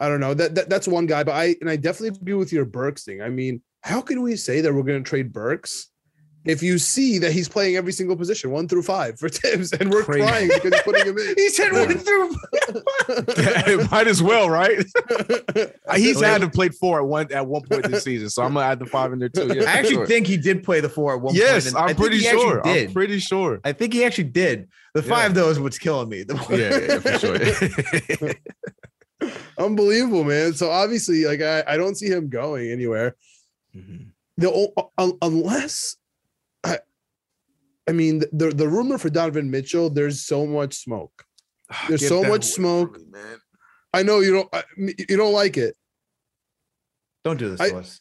I don't know. That, that that's one guy, but I and I definitely agree with your Burks thing. I mean, how can we say that we're going to trade Burks if you see that he's playing every single position, one through five for Tibbs, and we're Crazy. crying because he's putting him in. He said one through. Might as well, right? He's had to play four at one at one point this season, so I'm gonna add the five in there too. Yeah, I actually sure. think he did play the four at one point. yes, and I I'm think pretty he actually sure. I'm pretty sure. I think he actually did. The Yeah. five though is what's killing me. The Yeah, yeah, for sure. Unbelievable, man. So obviously, like I, I don't see him going anywhere. Mhm. The o- unless I, I mean the the rumor for Donovan Mitchell. There's so much smoke. Ah, there's Get so much smoke. me, man. I know you don't I, you don't like it. Don't do this I- to us.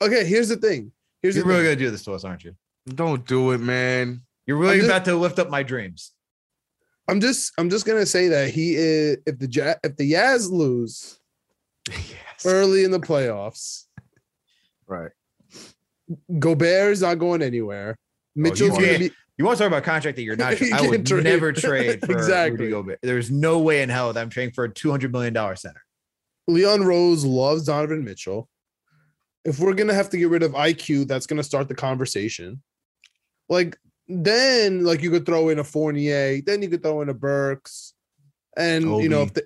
Okay, here's the thing. Here's You're the really thing. gonna do this to us, aren't you? Don't do it, man. You're really just- about to lift up my dreams. I'm just I'm just gonna say that he is if the Ja- if the Jazz lose yes. early in the playoffs, Right. Gobert is not going anywhere. Oh, Mitchell's you gonna can't- be You want to talk about contract that you're not? You I would trade. never trade for Exactly. Rudy Gobert. There's no way in hell that I'm trading for a 200 million dollar center. Leon Rose loves Donovan Mitchell. If we're gonna have to get rid of IQ, that's gonna start the conversation. Like then, like you could throw in a Fournier, then you could throw in a Burks, and you know Obi. if the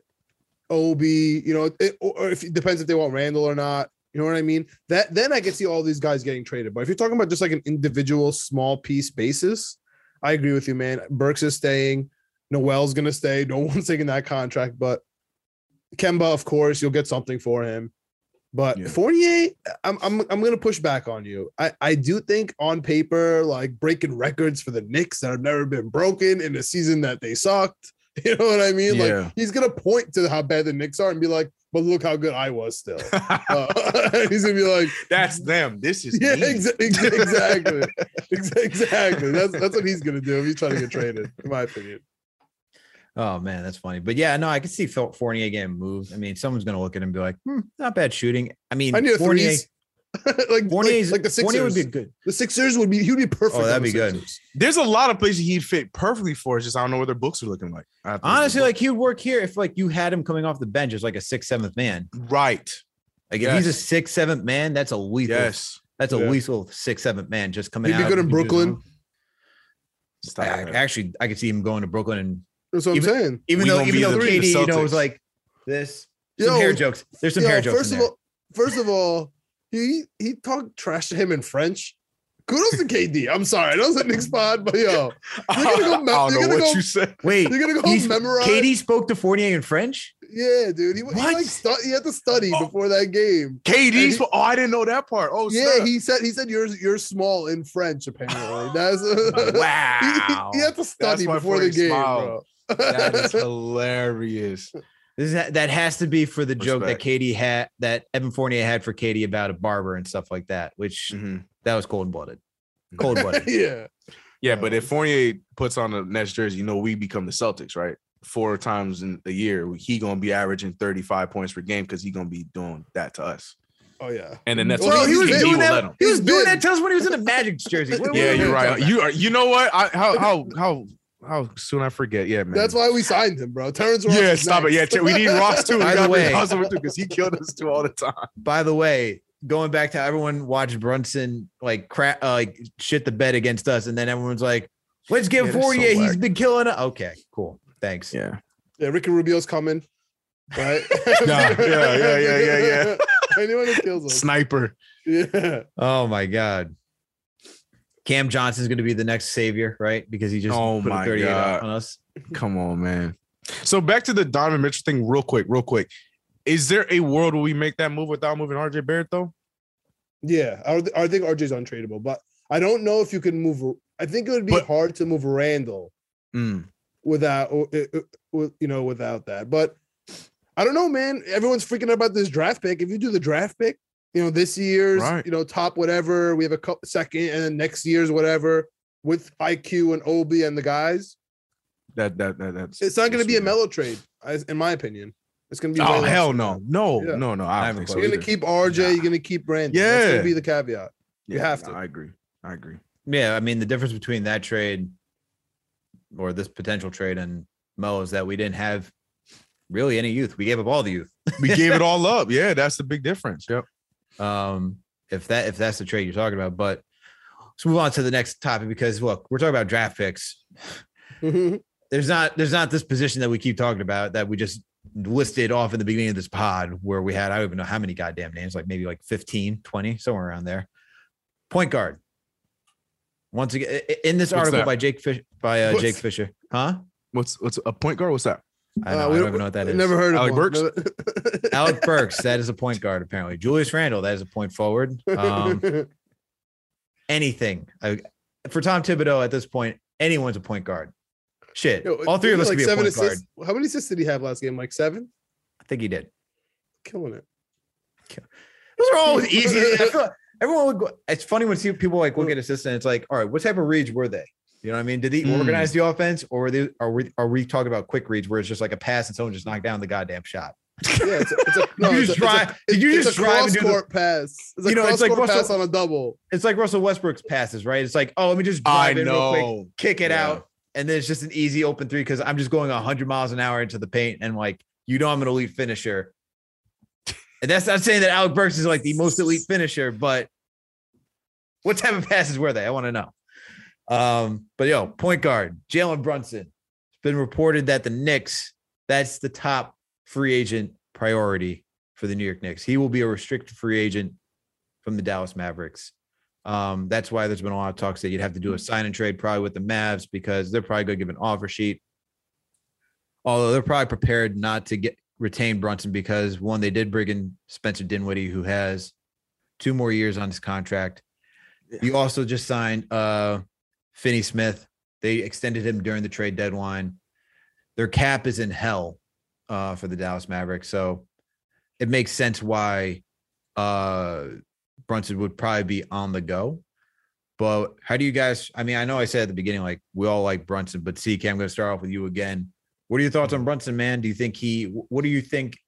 Obi, you know, it, or if it depends if they want Randle or not. You know what I mean? That then I can see all these guys getting traded. But if you're talking about just like an individual small piece basis, I agree with you, man. Burks is staying. Noel's gonna stay. No one's taking that contract, but Kemba, of course, you'll get something for him. But Yeah. Fournier, I'm I'm I'm gonna push back on you. I I do think on paper, like breaking records for the Knicks that have never been broken in a season that they sucked. You know what I mean? Yeah. Like he's gonna point to how bad the Knicks are and be like, "But look how good I was still." Uh, he's gonna be like, That's them. This is "Yeah, me. exa- exa- exactly, exactly." That's that's what he's gonna do if he's trying to get traded, in my opinion. Oh man, that's funny. But yeah, no, I can see Four- Fournier getting moved. I mean, someone's gonna look at him and be like, hmm, not bad shooting. I mean, I a Fournier, threes. like, Fournier's, like, like the Sixers. Fournier would be good. the Sixers would be he would be perfect. Oh, that'd on the be good. There's a lot of places he'd fit perfectly for. It's just I don't know what their books are looking like. I have to look Honestly, like he would work here if like you had him coming off the bench as like a sixth, seventh man. right. Like if he's a Yes. sixth, seventh man, that's a lethal. Yes. That's a Yeah. lethal sixth, seventh man just coming He'd be out. good in He can do Brooklyn. own- Stop I- that. actually, I could see him going to Brooklyn and That's what Even- I'm saying. even We though even though the- the KD, you know, was like this. Some Yo, hair jokes. There's some yo, hair jokes first in of all, first of all, he he talked trash to him in French. Kudos to KD. I'm sorry, that was a Knicks pod, but yo, You're gonna go don't know you're gonna what go- you said. Wait, you're gonna go he's, memorize. KD spoke to Fournier in French. Yeah, dude. He, he What? like stu- he had to study Oh. before that game. KD's. he- oh, I didn't know that part. Oh, Yeah, snap. he said he said you're you're small in French. Apparently, that's Wow. he, he had to study before the game, smiled. bro. that is hilarious. This is, that has to be for the joke that KD had that Evan Fournier had for KD about a barber and stuff like that, which Mhm. that was cold blooded. Cold blooded. yeah, Yeah, but if Fournier puts on the Nets jersey, you know we become the Celtics, right? Four times in a year, he gonna be averaging 35 points per game because he gonna be doing that to us. oh yeah. And then that's Well, what he was KD doing will that- let him. He was doing that to us when he was in the Magic jersey. What- what Yeah, are we you're right. You are. You know what? I, how how how How soon I forget? Yeah, man. That's why we signed him, bro. Terrence Ross. Yeah, is stop it. Yeah, we need Ross too. We By the way- Ross too because he killed us too all the time. By the way, going back to everyone watched Brunson like crap, uh, like shit the bed against us, and then everyone's like, "Let's give Yeah, that's so Fournier. He's whack. been killing it." Okay, cool. Thanks. Yeah. yeah, Ricky Rubio's coming. Right? Yeah, yeah, yeah, yeah, yeah, yeah. Anyone who kills us. Sniper. Yeah. Oh my god. Cam Johnson's going to be the next savior, right? Because he just Oh put my a 38 God. on us. Come on, man. So back to the Donovan Mitchell thing, real quick, real quick. Is there a world where we make that move without moving RJ Barrett though? Yeah. I, I think RJ's untradeable, but I don't know if you can move. I think it would be But- hard to move Randle Mm. without, or, uh, uh, with- you know, without that. But I don't know, man. Everyone's freaking out about this draft pick. If you do the draft pick, you know, this year's, Right. you know, top whatever, we have a co- second, and then next year's whatever with IQ and Obi and the guys. That that that that's It's not going to that's be a weird. Melo trade, as- in my opinion. It's going to be. Oh less hell no. that. No, Yeah. no, no. I I haven't don't think so. closed You're going to keep RJ. Nah. You're going to keep Brandon. That's going Yeah. to be the caveat. You have to. I agree. I agree. Yeah, I mean the difference between that trade or this potential trade and Mo is that we didn't have really any youth. We gave up all the youth. We gave it all up. Yeah, that's the big difference. Yep. Um, if that if that's the trade you're talking about, but let's move on to the next topic because look, we're talking about draft picks. There's not there's not this position that we keep talking about that we just listed off in the beginning of this pod where we had I don't even know how many goddamn names, like maybe like 15, 20, somewhere around there. Point guard. Once again, i- i- in this article by Jake Fish by uh, Jake Fisher, huh? What's what's a point guard? What's that? I, know, Uh, I don't even know what that is. I've never heard of Alec him. Burks? Never- Alec Burks, that is a point guard apparently. Julius Randle, that is a point forward. Um, anything I, for Tom Thibodeau at this point, anyone's a point guard. Shit, Yo, all three of us like could be a seven point guard. How many assists did he have last game? Like seven? I think he did. Killing it. Those are always easy. I feel like everyone would go. It's funny when see people like look at assists and it's like, all right, what type of reads were they? You know what I mean? Did he Mm. organize the offense, or were they, are we are we talking about quick reads where it's just like a pass and someone just knocked down the goddamn shot? Yeah, it's a, it's a, no, you just a, it's a- drive- did you just drive and do the- cross-court pass? It's a You know, it's like cross-court pass Russell- on a double. It's like Russell Westbrook's passes, right? It's like, oh, let me just I drive in real quick, kick it Yeah. out, and then it's just an easy open three because I'm just going 100 miles an hour into the paint, and like you know, I'm an elite finisher. And that's not saying that Alec Burks is like the most elite finisher, but what type of passes were they? I want to know. Um, but yo, point guard Jalen Brunson. It's been reported that the Knicks, that's the top free agent priority for the New York Knicks. He will be a restricted free agent from the Dallas Mavericks. Um, that's why there's been a lot of talks that you'd have to do a sign and trade probably with the Mavs because they're probably going to give an offer sheet. Although they're probably prepared not to get retain Brunson because one, they did bring in Spencer Dinwiddie, who has two more years on his contract. You also just signed uh Finney Smith. They extended him during the trade deadline. Their cap is in hell uh for the Dallas Mavericks. So it makes sense why uh Brunson would probably be on the go. But how do you guys? I mean, I know I said at the beginning, like we all like Brunson, but CK, I'm going to start off with you again. What are your thoughts on Brunson, man? Do you think he? What do you think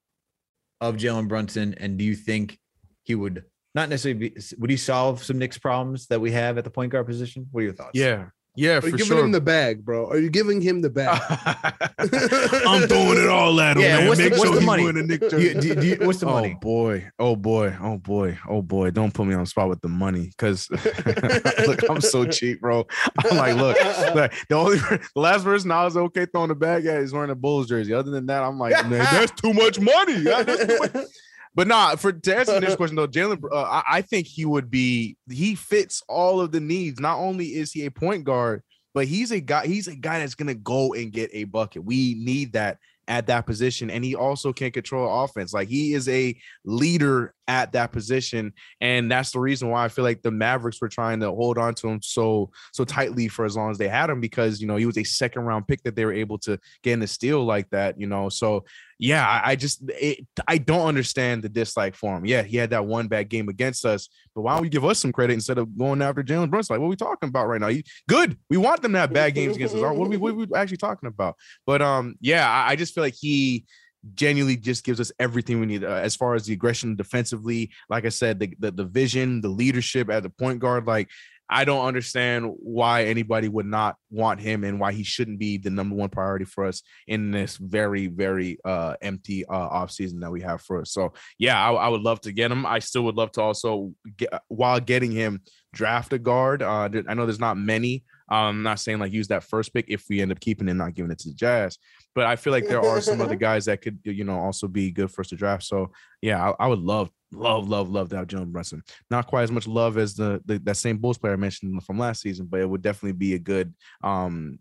of Jalen Brunson? And do you think he would not necessarily be? Would he solve some Knicks problems that we have at the point guard position? What are your thoughts? Yeah. Yeah, Are you for giving sure. him the bag, bro? Are you giving him the bag? I'm throwing it all at him. Yeah, man. what's the- Make what's sure the he's money? a Knick You- do- do you- what's the oh money? boy, oh boy, oh boy, oh boy! Don't put me on the spot with the money, because look, I'm so cheap, bro. I'm like, look, like, the only the last person I was okay throwing the bag at is wearing a Bulls jersey. Other than that, I'm like, man, that's too much money. That's too much. But nah, for to answer the next question though, Jalen, uh, I, I think he would be. He fits all of the needs. Not only is he a point guard, but he's a guy. He's a guy that's gonna go and get a bucket. We need that at that position, and he also can control offense. Like he is a leader at that position, and that's the reason why I feel like the Mavericks were trying to hold on to him so so tightly for as long as they had him because you know he was a second round pick that they were able to get in a steal like that. You know, so yeah, I, I just it, I don't understand the dislike for him. Yeah, he had that one bad game against us, but why don't we give us some credit instead of going after Jalen Brunson? Like, what are we talking about right now? He, good, we want them to have bad games against us. What are we, what are we actually talking about? But um, yeah, I, I just feel like he genuinely just gives us everything we need uh, as far as the aggression defensively. Like I said, the, the the vision, the leadership at the point guard, like I don't understand why anybody would not want him and why he shouldn't be the number one priority for us in this very, very uh, empty uh, offseason that we have for us. So, yeah, I, I, would love to get him. I still would love to also, get, while getting him, draft a guard. Uh, I know there's not many. I'm not saying like use that first pick if we end up keeping it, not giving it to the Jazz. But I feel like there are some other guys that could, you know, also be good for us to draft. So, yeah, I, I would love love, love, love to have Jalen Brunson. Not quite as much love as the, the that same Bulls player I mentioned from last season, but it would definitely be a good um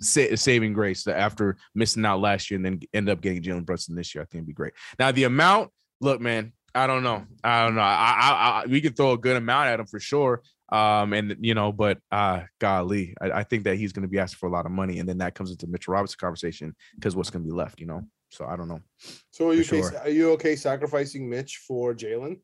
sa- saving grace that after missing out last year and then end up getting Jalen Brunson this year. I think it'd be great. Now the amount, look, man, I don't know. I don't know. I, I, I we could throw a good amount at him for sure. Um, and you know, but uh golly, I, I think that he's gonna be asking for a lot of money, and then that comes into Mitchell Robinson conversation because what's gonna be left, you know. So I don't know. So are you okay, sure. are you okay sacrificing Mitch for Jalen?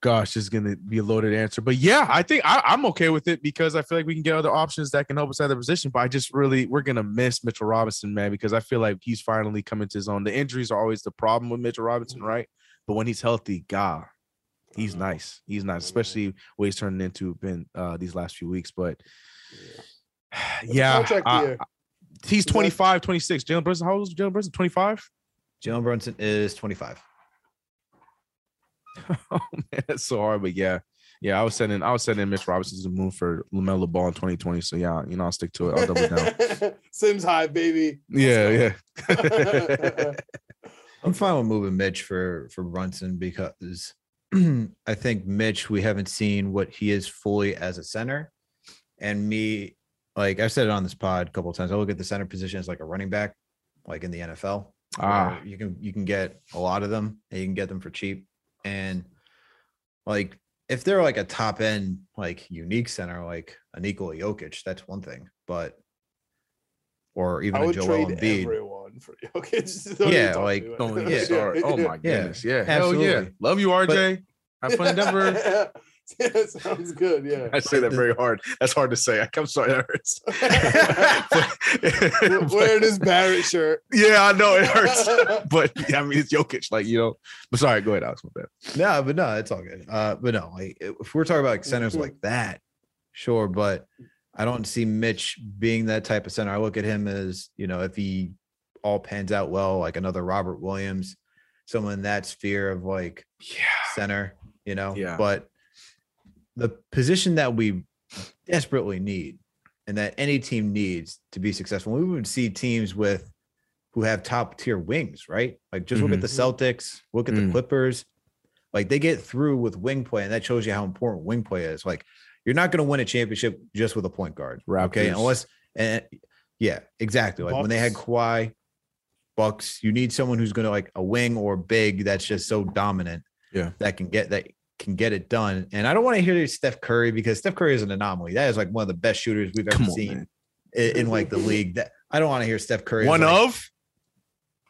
Gosh, this is gonna be a loaded answer, but yeah, I think I, am okay with it because I feel like we can get other options that can help us at the position. But I just really we're gonna miss Mitchell Robinson, man, because I feel like he's finally coming to his own. The injuries are always the problem with Mitchell Robinson, mm-hmm. right? But when he's healthy, God, he's nice. He's nice, especially what he's turning into been uh, these last few weeks. But yeah, I, He's 25, 26. Jalen Brunson, how old is Jalen Brunson? 25? Jalen Brunson is 25. oh man, that's so hard. But yeah, yeah, I was sending I was sending Mitch Robinson to the moon for LaMelo Ball in 2020. So yeah, you know, I'll stick to it. I'll double down. Sims high, baby. Yeah, yeah. I'm fine with moving Mitch for for Brunson because I think Mitch, we haven't seen what he is fully as a center. And me like I've said it on this pod a couple of times. I look at the center position as like a running back, like in the NFL. Ah, you can you can get a lot of them and you can get them for cheap. And like if they're like a top end, like unique center, like a Nikola Jokic, that's one thing. But or even I would a Joel trade Embiid. Everyone for Jokic. yeah, like oh, yeah. oh my goodness, yeah, yeah. hell yeah, love you, RJ. But, Have fun in Denver. yeah, sounds good. Yeah. I say that very hard. That's hard to say. I'm sorry, that hurts. but, Wearing his Barrett shirt. Yeah, I know it hurts. but I mean, it's Jokic, like, you know. But sorry, go ahead, Alex. My bad. No, but no, it's all good. Uh, but no, like if we're talking about like centers mm-hmm. like that, sure. But I don't see Mitch being that type of center. I look at him as, you know, if he all pans out well, like another Robert Williams, someone in that sphere of like yeah. center, you know. Yeah. But the position that we desperately need and that any team needs to be successful. We would see teams with who have top tier wings, right? Like just mm-hmm. look at the mm-hmm. Celtics, look at mm. the Clippers. Like they get through with wing play, and that shows you how important wing play is. Like you're not going to win a championship just with a point guard, Raptors. okay? Unless and yeah, exactly. Like Bucks. when they had Kawhi, Bucks, you need someone who's going to like a wing or big that's just so dominant. Yeah, that can get that can get it done. And I don't want to hear Steph Curry because Steph Curry is an anomaly. That is like one of the best shooters we've ever on, seen in, in, like the league. That I don't want to hear Steph Curry. One like, of?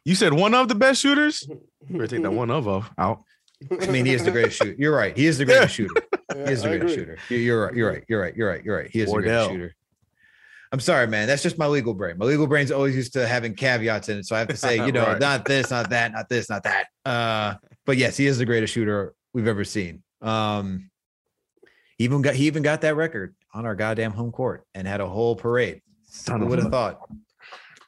You said one of the best shooters? Better take that one of of out. I mean, he is the greatest shooter. You're right. He is the greatest yeah. shooter. He is the greatest shooter. You're right. You're right. You're right. You're right. You're right. He is Wardell. the greatest shooter. I'm sorry, man. That's just my legal brain. My legal brain's always used to having caveats in it. So I have to say, you know, right. not this, not that, not this, not that. Uh, but yes, he is the greatest shooter we've ever seen. Um, even got he even got that record on our goddamn home court and had a whole parade. Son Who would have thought?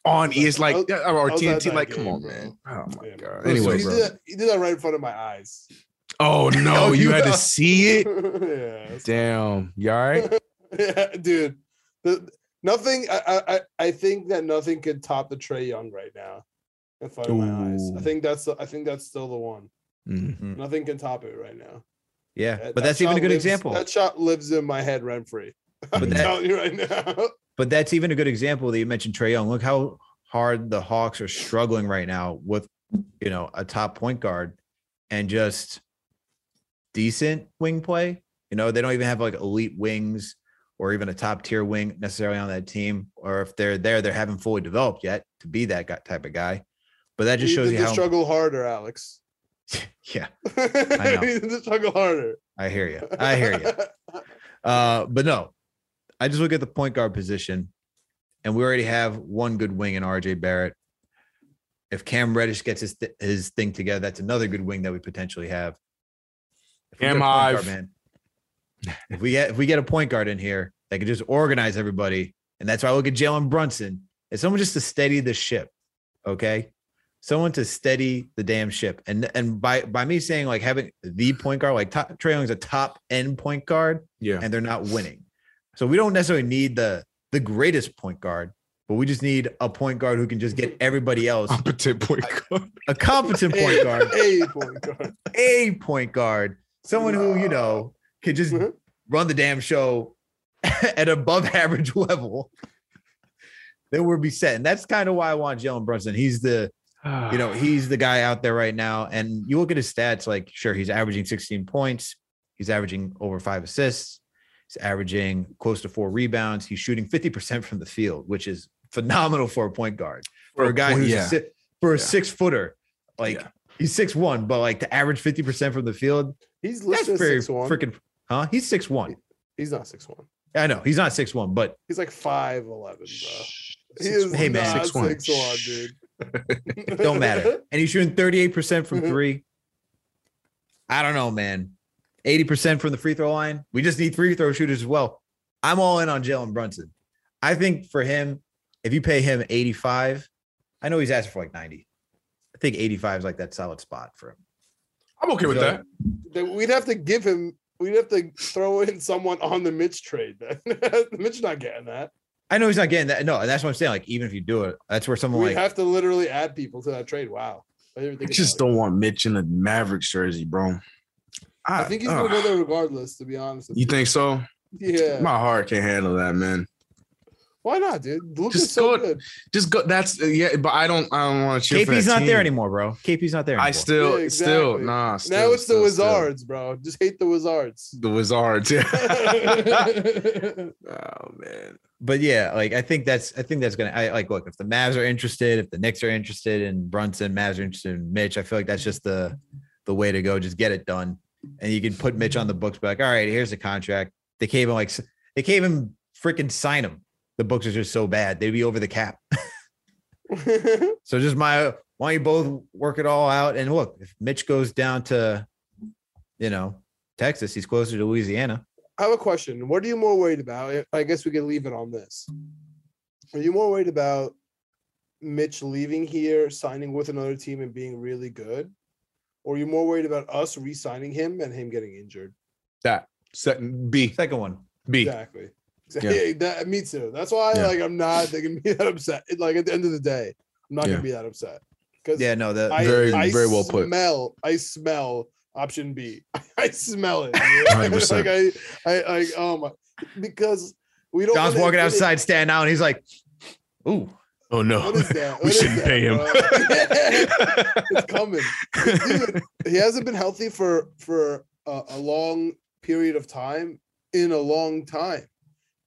On is like our TNT, like, come on, man. Oh my yeah, god. Anyway, he did, that, he did that right in front of my eyes. Oh no, you had to see it. yeah. Damn. You all right? yeah, dude. The, nothing. I, I I think that nothing could top the Trae Young right now in front of Ooh. my eyes. I think that's the, I think that's still the one. Mm-hmm. Nothing can top it right now. Yeah, but that that's even a good lives, example. That shot lives in my head rent free. I'm but that, telling you right now. But that's even a good example that you mentioned Trae Young. Look how hard the Hawks are struggling right now with, you know, a top point guard and just decent wing play. You know, they don't even have like elite wings or even a top tier wing necessarily on that team. Or if they're there, they haven't fully developed yet to be that type of guy. But that just shows you how struggle harder, Alex. yeah, I know. struggle harder. I hear you. I hear you. Uh, but no, I just look at the point guard position, and we already have one good wing in RJ Barrett. If Cam Reddish gets his th- his thing together, that's another good wing that we potentially have. Cam Ive, man. If we get if we get a point guard in here that can just organize everybody, and that's why I look at Jalen Brunson. It's someone just to steady the ship, okay? Someone to steady the damn ship. And and by by me saying like having the point guard, like top, Trae Young's a top end point guard, Yeah. and they're not winning. So we don't necessarily need the the greatest point guard, but we just need a point guard who can just get everybody else Competent point guard. a competent point guard, A point guard. a point guard, someone who you know can just Mhm. run the damn show at above average level. Then we'll be set, and that's kind of why I want Jalen Brunson. He's the you know he's the guy out there right now, and you look at his stats. Like, sure, he's averaging 16 points. He's averaging over five assists. He's averaging close to four rebounds. He's shooting 50% from the field, which is phenomenal for a point guard. For a guy who's a yeah. si- for a Yeah. six footer, like Yeah. he's six one, but like to average 50% from the field, He's that's very freaking huh? He's six one. He's not six one. I know he's not six one, but He's like five eleven, bro. He is. Hey, man. not Six one. six dude. don't matter. And he's shooting 38% from Mhm. three. I don't know, man. 80% from the free throw line. We just need free throw shooters as well. I'm all in on Jalen Brunson. I think for him, if you pay him 85, I know he's asking for like 90. I think 85 is like that solid spot for him. I'm okay with So- that. We'd have to give him. We'd have to throw in someone on the Mitch trade. Then Mitch not getting that. I know he's not getting that. No, that's what I'm saying. Like, even if you do it, that's where someone We'd like have to literally add people to that trade. Wow. I, didn't I just don't want Mitch in a Mavericks jersey, bro. I think he's uh, gonna go there regardless. To be honest. with You think so? Yeah. My heart can't handle that, man. Why not, dude? Luka's Just so go- good. Just go. That's yeah, but I don't. I don't want to cheer for KP's that not there anymore, bro. KP's not there. Anymore. I still, Yeah, still, exactly. nah. Still, now it's the still, still. Wizards, bro. Just hate the Wizards. The Wizards. Yeah. oh man. but yeah, like I think that's I think that's gonna I like look if the Mavs are interested, if the Knicks are interested in Brunson, Mavs are interested in Mitch. I feel like that's just the the way to go. Just get it done, and you can put Mitch on the books. Be like, all right, here's the contract. They can't even like they can't even freaking sign him. The books are just so bad. They'd be over the cap. So just my why don't you both work it all out? And look, if Mitch goes down to, you know, Texas, he's closer to Louisiana. I have a question. What are you more worried about? I guess we can leave it on this. Are you more worried about Mitch leaving here, signing with another team, and being really good? Or are you more worried about us re signing him and him getting injured? That second B Second one. B. Exactly. Yeah. Yeah. That, me too. That's why Yeah. like I'm not gonna be that upset. Like at the end of the day, I'm not Yeah. gonna be that upset. Because Yeah, no, that I, Very- I very well put. Smell, I smell option B. I smell it. 100%. like I, I, like oh my, because we don't. John's walking admit it. outside, standing out, and he's like, "Ooh, Oh no. What is that? we shouldn't that, pay him. it's coming. Dude, he hasn't been healthy for for a, a long period of time in a long time,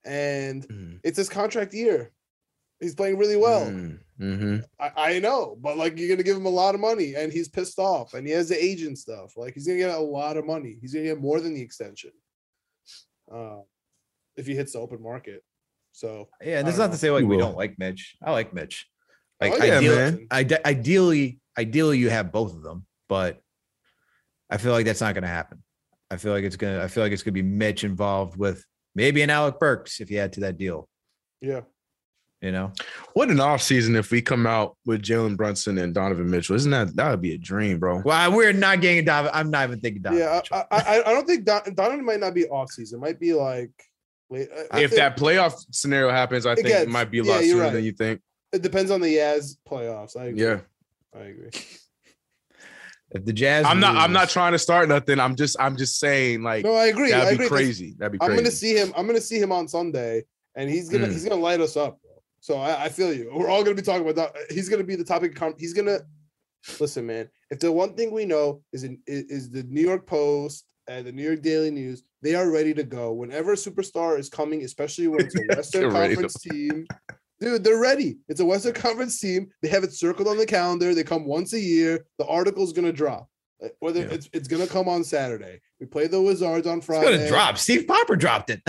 and Mm, it's his contract year. He's playing really well. mm, mhm. I, I know, but like you're gonna give him a lot of money, and he's pissed off, and he has the agent stuff. Like he's gonna get a lot of money. He's gonna get more than the extension, uh, if he hits the open market. So yeah." And I this is don't know. to say like we don't like Mitch. I like Mitch. Like Oh, yeah, ideally, man. ide- ideally, ideally, you have both of them, but I feel like that's not going to happen. I feel like it's gonna. I feel like it's gonna be Mitch involved with maybe an Alec Burks if you add to that deal. yeah, You know, What an off season if we come out with Jalen Brunson and Donovan Mitchell. Isn't that that would be a dream, bro? well, we're not getting Donovan. I'm not even thinking Donovan. yeah. I, I I don't think Don, Donovan might not be off season. It might be like late. I- I if think that playoff scenario happens, I think it Again, might be a lot you're sooner right. than you think. it depends on the Jazz playoffs. I agree. Yeah. I agree. If the Jazz, I'm not I'm not trying to start nothing. I'm just I'm just saying like No, I agree. I that'd agree. crazy. That'd be Crazy. I'm gonna see him. I'm gonna see him on Sunday, and he's gonna Mm. he's gonna light us up. Bro. So I, I feel you. We're all gonna be talking about that. He's gonna be the topic. Of he's gonna listen, man. If the one thing we know is in, is, is the New York Post and the New York Daily News, they are ready to go. Whenever a superstar is coming, especially when it's a Western They're to- Conference team, dude, they're ready. It's a Western Conference team. They have it circled on the calendar. They come once a year. The article's gonna drop. Whether Yeah. it's it's gonna come on Saturday. We play the Wizards on Friday. It's gonna drop. Steve Popper dropped it.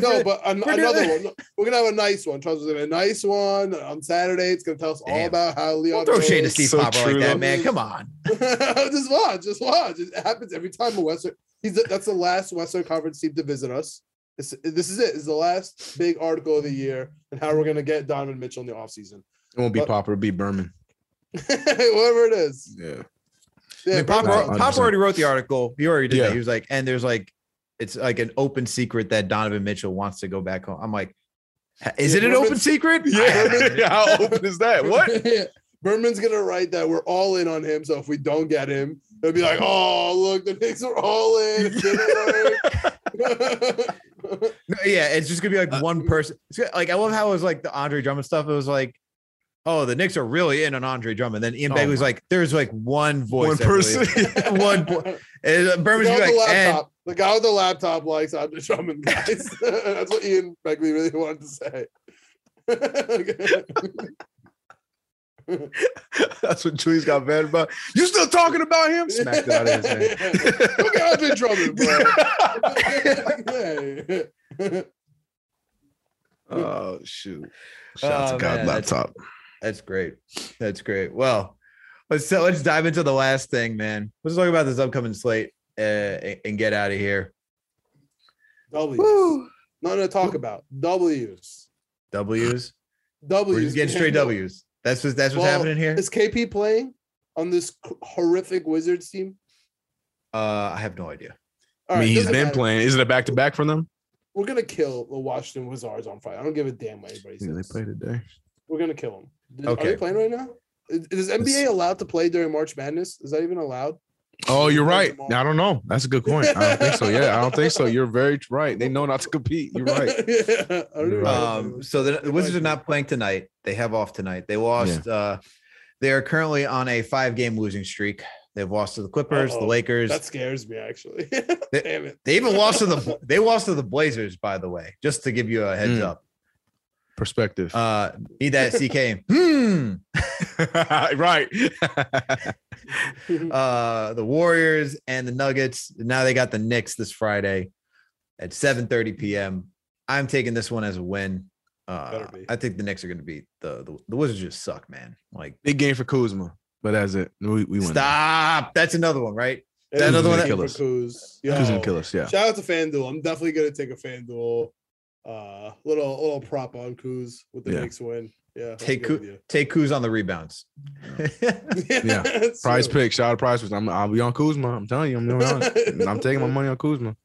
No, but an- another one. We're gonna have a nice one. Trust me, a nice one on Saturday. It's gonna tell us all about how Leon. Don't throw shade to Steve So Popper like that, though. man. Come on. just watch, just watch. It happens every time a Western. He's the, that's the last Western Conference team to visit us. This, this is it. This is the last big article of the year and how we're gonna get Donovan Mitchell in the offseason. It won't be But- Popper, it'll be Berman. Whatever it is. Yeah. I mean, Pop, Berman- Pop 100%. already wrote the article. He already did Yeah. that. He was like, and there's like, it's like an open secret that Donovan Mitchell wants to go back home. I'm like, is Yeah, it an Berman's- open secret? Yeah. How open is that? What? Berman's gonna write that we're all in on him. So if we don't get him, they'll be like, "Oh, look, the Knicks are all in." It didn't work." No, yeah, it's just gonna be like Uh, one person. Like I love how it was like the Andre Drummond stuff. It was like, oh, the Knicks are really in on Andre Drummond. Then Ian Oh Begley's my- like, there's like one voice, One person. one. And the guy with the like, and laptop. The guy with the laptop likes Andre Drummond, guys. That's what Ian Begley really wanted to say. That's what Julius got mad about. You still talking about him? Smacked it out of his hand. Look at Andre Drummond, bro. oh shoot! Shout out Oh, to God man, laptop. That's great. That's great. Well, let's let's dive into the last thing, man. Let's talk about this upcoming slate uh, and get out of here. W's. Nothing to talk about. W's. W's. W's. We're just getting straight W's. That's what that's what's Well, happening here. Is KP playing on this horrific Wizards team? Uh, I have no idea. All I mean, right, he's doesn't been matter. playing. Is it a back to back for them? We're gonna kill the Washington Wizards on Friday. I don't give a damn what anybody Yeah, they says. play today. We're gonna kill them. Did- Are they playing right now? Is, is NBA allowed to play during March Madness? Is that even allowed? Oh, you're right. I don't know. That's a good point. I don't think so. Yeah, I don't think so. You're very right. They know not to compete. You're right. yeah, I don't even. Um, so the, the Wizards are not playing tonight. They have off tonight. They lost. Uh, they are currently on a five-game losing streak. They've lost to the Clippers, the Uh-oh. Lakers. that scares me actually. They- damn it. They even lost to the they lost to the Blazers, by the way, just to give you a heads Mm. up. Perspective. Uh, need that CK. Hmm. right. Uh, the Warriors and the Nuggets. Now they got the Knicks this Friday at 7:30 p.m. I'm taking this one as a win. Uh, I think the Knicks are going to beat the, the the Wizards. Just suck, man. Like, Big game for Kuzma, but that's it. We, we win. stop. That's another one, right? It That is another one a that- game Kill us. Kuz. Kuzma Yo, can kill us. Yeah. Shout out to FanDuel. I'm definitely gonna take a FanDuel uh little little prop on Kuz with the Yeah. Knicks win. Yeah. Take good Ku- with take Kuz on the rebounds. you. Yeah. That's Prize true. pick. Shout out to prize pick. I'm, I'll be on Kuzma. I'm telling you. I'm, doing honest. I'm taking my money on Kuzma.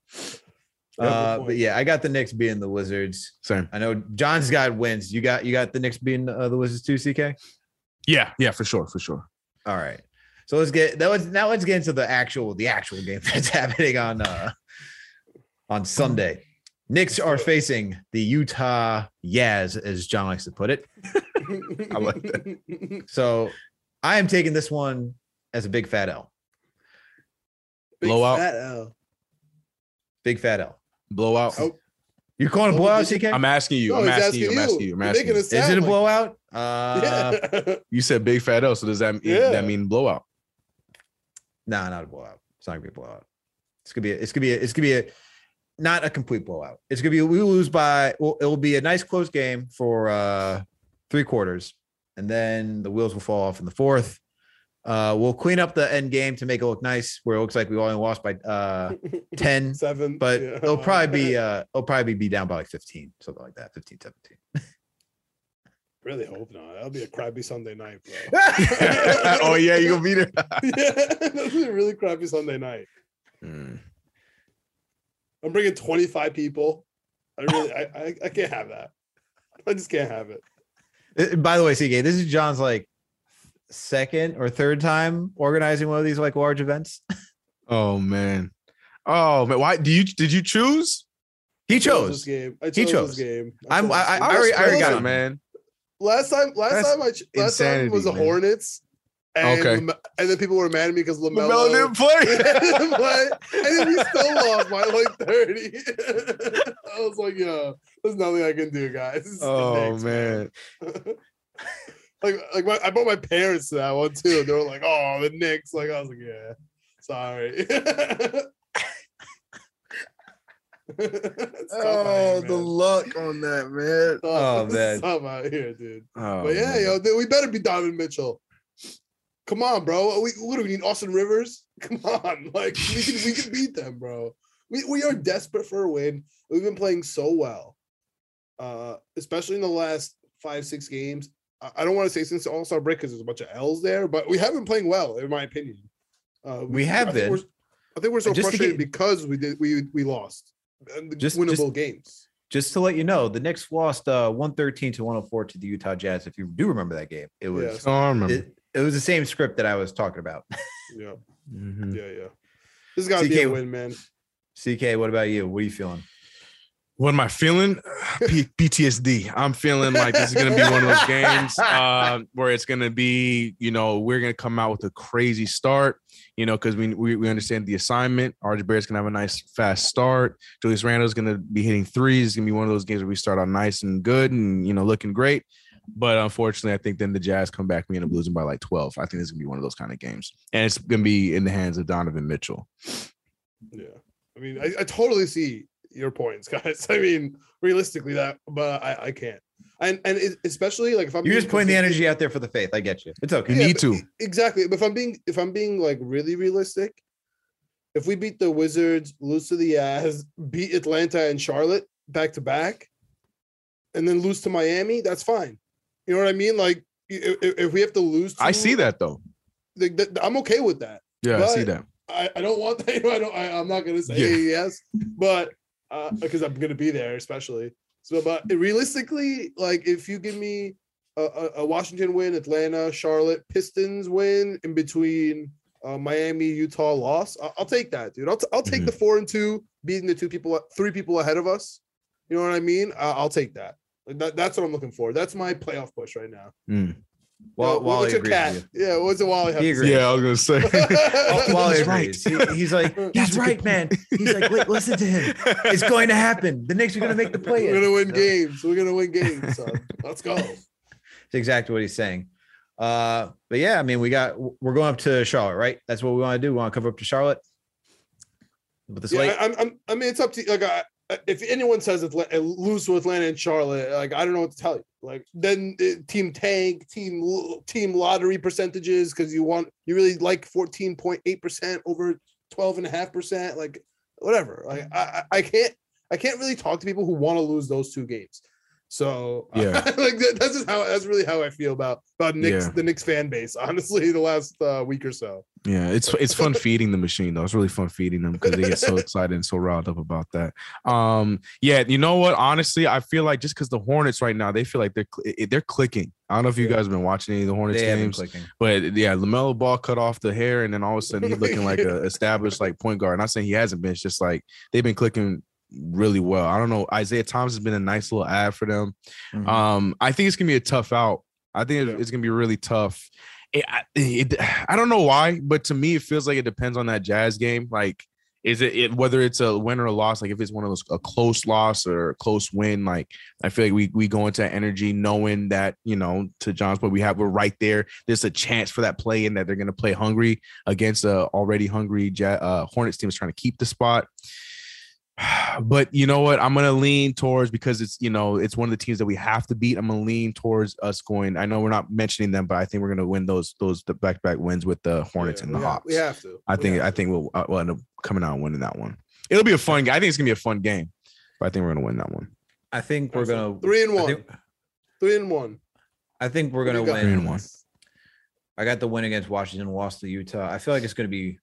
Yeah, uh, but yeah, I got the Knicks being the Wizards. Same. I know John's got wins. You got you got the Knicks being uh, the Wizards too, CK. Yeah. Yeah. For sure. For sure. All right. So let's get that was now let's get into the actual the actual game that's happening on uh on Sunday. Knicks are facing the Utah Yaz, as John likes to put it. I like that. So I am taking this one as a big fat L. Big Blowout. fat L. Big fat L. Blowout. Oh. You're calling a Oh, blowout, CK? I'm asking you. No, I'm he's asking you. I'm asking asking you. you. I'm asking you. it Is it a like- blowout? Uh yeah. You said big fat L. So does that mean Yeah. that mean blowout? nah, not a blowout. It's not gonna be a blowout. It's gonna be a, it's gonna be a, it's gonna be a not a complete blowout. It's gonna be we lose by well, it will be a nice close game for uh three quarters, and then the wheels will fall off in the fourth. Uh, we'll clean up the end game to make it look nice, where it looks like we only lost by uh 10, Seven. but yeah. it'll probably be uh it'll probably be down by like 15, something like that, 15, 17. really hope not. That'll be a crappy Sunday night, bro. oh yeah, you'll be there. her. yeah, that'll be a really crappy Sunday night. Mm. I'm bringing 25 people. I really, I, I, I can't have that. I just can't have it. By the way, CK, this is John's like second or third time organizing one of these like large events. Oh man. Oh man. Why do you did you choose? He I this chose. game. I chose, He chose. this game. I'm- chose I- this I- game. I already- I already got it, man. Last time, last That's time I ch- last time insanity, was the man. Hornets. And Okay. And then people were mad at me because Lamelo, Lamelo didn't play. but, and then we still lost by like 30. I was like, yo, there's nothing I can do, guys. This is the oh Knicks, man. like like my, I brought my parents to that one too. They were like, "Oh, the Knicks." Like I was like, "Yeah, sorry." It's tough out Oh, here, the luck on that, man. Oh, it's man. tough out here, dude. Oh, but yeah, man. yo, dude, we better be Donovan Mitchell. Come on, bro. We what do we need? Austin Rivers? Come on, like we can we can beat them, bro. We we are desperate for a win. We've been playing so well, uh, especially in the last five six games. I, I don't want to say since the All Star break because there's a bunch of L's there, but we have been playing well, in my opinion. Uh, We have I think been. we're- I think we're so Just frustrated get- because we did we we lost Just- winnable just- games. Just to let you know, the Knicks lost uh, 113 to 104 to the Utah Jazz. If you do remember that game, it was Yes. Oh, I remember. it, it was the same script that I was talking about. Yeah, Mhm. yeah, yeah. This is got to be a CK win, man. CK, what about you? What are you feeling? What am I feeling? P- PTSD. I'm feeling like this is gonna be one of those games uh, where it's gonna be, you know, we're gonna come out with a crazy start, you know, because we, we we understand the assignment. RJ Barrett's gonna have a nice fast start. Julius Randle's gonna be hitting threes. It's gonna be one of those games where we start out nice and good and you know looking great. But unfortunately, I think then the Jazz come back. We end up losing by like 12. I think this is gonna be one of those kind of games, and it's gonna be in the hands of Donovan Mitchell. Yeah, I mean, I, I totally see your points, guys. I mean, realistically, that, but I, I can't. And and especially like if I'm You're just putting the energy out there for the faith. I get you. It's okay. You need to. exactly. But if I'm being if I'm being like really realistic, if we beat the Wizards, lose to the Jazz, beat Atlanta and Charlotte back to back, and then lose to Miami, that's fine. You know what I mean? Like if, if we have to lose, I see that though. like, that- I'm okay with that. Yeah, I see that. I, I don't want that. I don't. I, I'm not gonna say Yeah. yes, but uh, because I'm gonna be there, especially. So, but realistically, like if you give me a, a, a Washington win, Atlanta, Charlotte, Pistons win in between uh, Miami, Utah loss, I'll, I'll take that, dude. I'll, t- I'll take the four and two, beating the two people, three people ahead of us. You know what I mean? I, I'll take that. Like that. That's what I'm looking for. That's my playoff push right now. Mm. Well, Uh, Wally what's your agrees cat? with Yeah, what's it? Wally have He to agrees. say? Yeah, I was gonna say. you. Wally He's agrees. He- he's like, he's That's right, man. He's like, "Li- listen to him. It's going to happen. The Knicks are going to make the play. We're gonna win games. We're gonna win games. son. Let's go. It's exactly what he's saying. Uh, but yeah, I mean, we got we're going up to Charlotte, right? That's what we want to do. We want to cover up to Charlotte But this slate. Yeah, I, I'm, I'm. I mean, it's up to you. Like, I, if anyone says Atlanta, lose to Atlanta and Charlotte, like I don't know what to tell you. Like, then uh, team tank, team team lottery percentages because you want you really like 14.8 percent over 12 and a half percent. Like, whatever. Like, I I can't I can't really talk to people who want to lose those two games. So Yeah. like that, that's just how that's really how I feel about about Knicks Yeah. the Knicks fan base. Honestly, the last uh, week or so. Yeah, it's it's fun feeding the machine though. It's really fun feeding them because they get so excited and so riled up about that. Um, yeah, you know what? Honestly, I feel like just because the Hornets right now, they feel like they're cl- they're clicking. I don't know if you Yeah. guys have been watching any of the Hornets they games, but yeah, Lamelo Ball cut off the hair, and then all of a sudden he's looking like a established like point guard. Not saying he hasn't been. It's just like they've been clicking really well. I don't know. Isaiah Thomas has been a nice little ad for them. Mhm. Um, I think it's gonna be a tough out. I think Yeah. it's gonna be really tough. It, I- it, I don't know why, but to me, it feels like it depends on that Jazz game. Like, is it, it whether it's a win or a loss? Like, if it's one of those a close loss or a close win, like I feel like we we go into energy knowing that you know to John's point, we have we're right there. There's a chance for that play and that they're gonna play hungry against a already hungry Ja- uh, Hornets team is trying to keep the spot but you know what? I'm gonna lean towards because it's you know it's one of the teams that we have to beat. I'm gonna lean towards us going. I know we're not mentioning them, but I think we're gonna win those those the back to back wins with the Hornets Yeah, and the we have- Hawks. We have to. I We think I to. think we'll uh, we'll end up coming out and winning that one. It'll be a fun game. I think it's gonna be a fun game, but I think we're gonna win that one. I think we're gonna three and one. think, Three and one. I think we're gonna you got? Three win. and one. I got the win against Washington, lost to Utah. I feel like it's going to be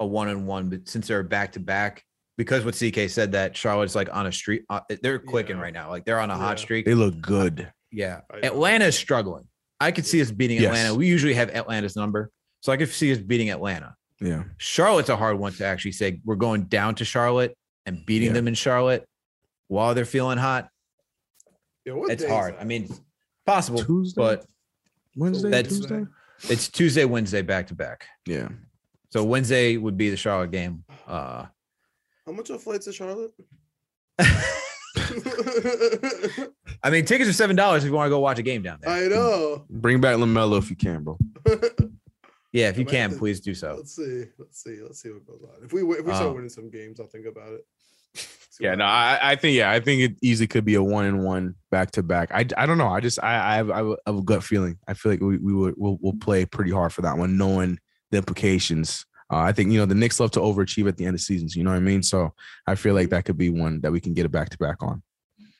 a one and one, but since they're back to back, because what CK said that Charlotte's like on a streak, uh, they're clicking Yeah. right now. Like they're on a hot Yeah. streak. They look good. Yeah, I. Atlanta is struggling. I could see us beating Yes. Atlanta. We usually have Atlanta's number, so I could see us beating Atlanta. Yeah, Charlotte's a hard one to actually say. We're going down to Charlotte and beating Yeah. them in Charlotte while they're feeling hot. Yeah, what It's hard. that? I mean, possible, Tuesday, but Wednesday, that's- Tuesday. it's Tuesday, Wednesday, back to back. Yeah, So Wednesday would be the Charlotte game. Uh, how much are flights to Charlotte? I mean, tickets are seven dollars if you want to go watch a game down there. I know. bring back Lamelo if you can, bro. yeah, if you can, to- please do so. Let's see. Let's see. Let's see what goes on. If we if we start Um, winning some games, I'll think about it. Yeah, no, I, I think yeah, I think it easily could be a one and one back to back. I, I don't know. I just I I have, I have a gut feeling. I feel like we we will we'll, we'll play pretty hard for that one, knowing the implications. Uh, I think you know the Knicks love to overachieve at the end of seasons. You know what I mean? So I feel like that could be one that we can get a back to back on.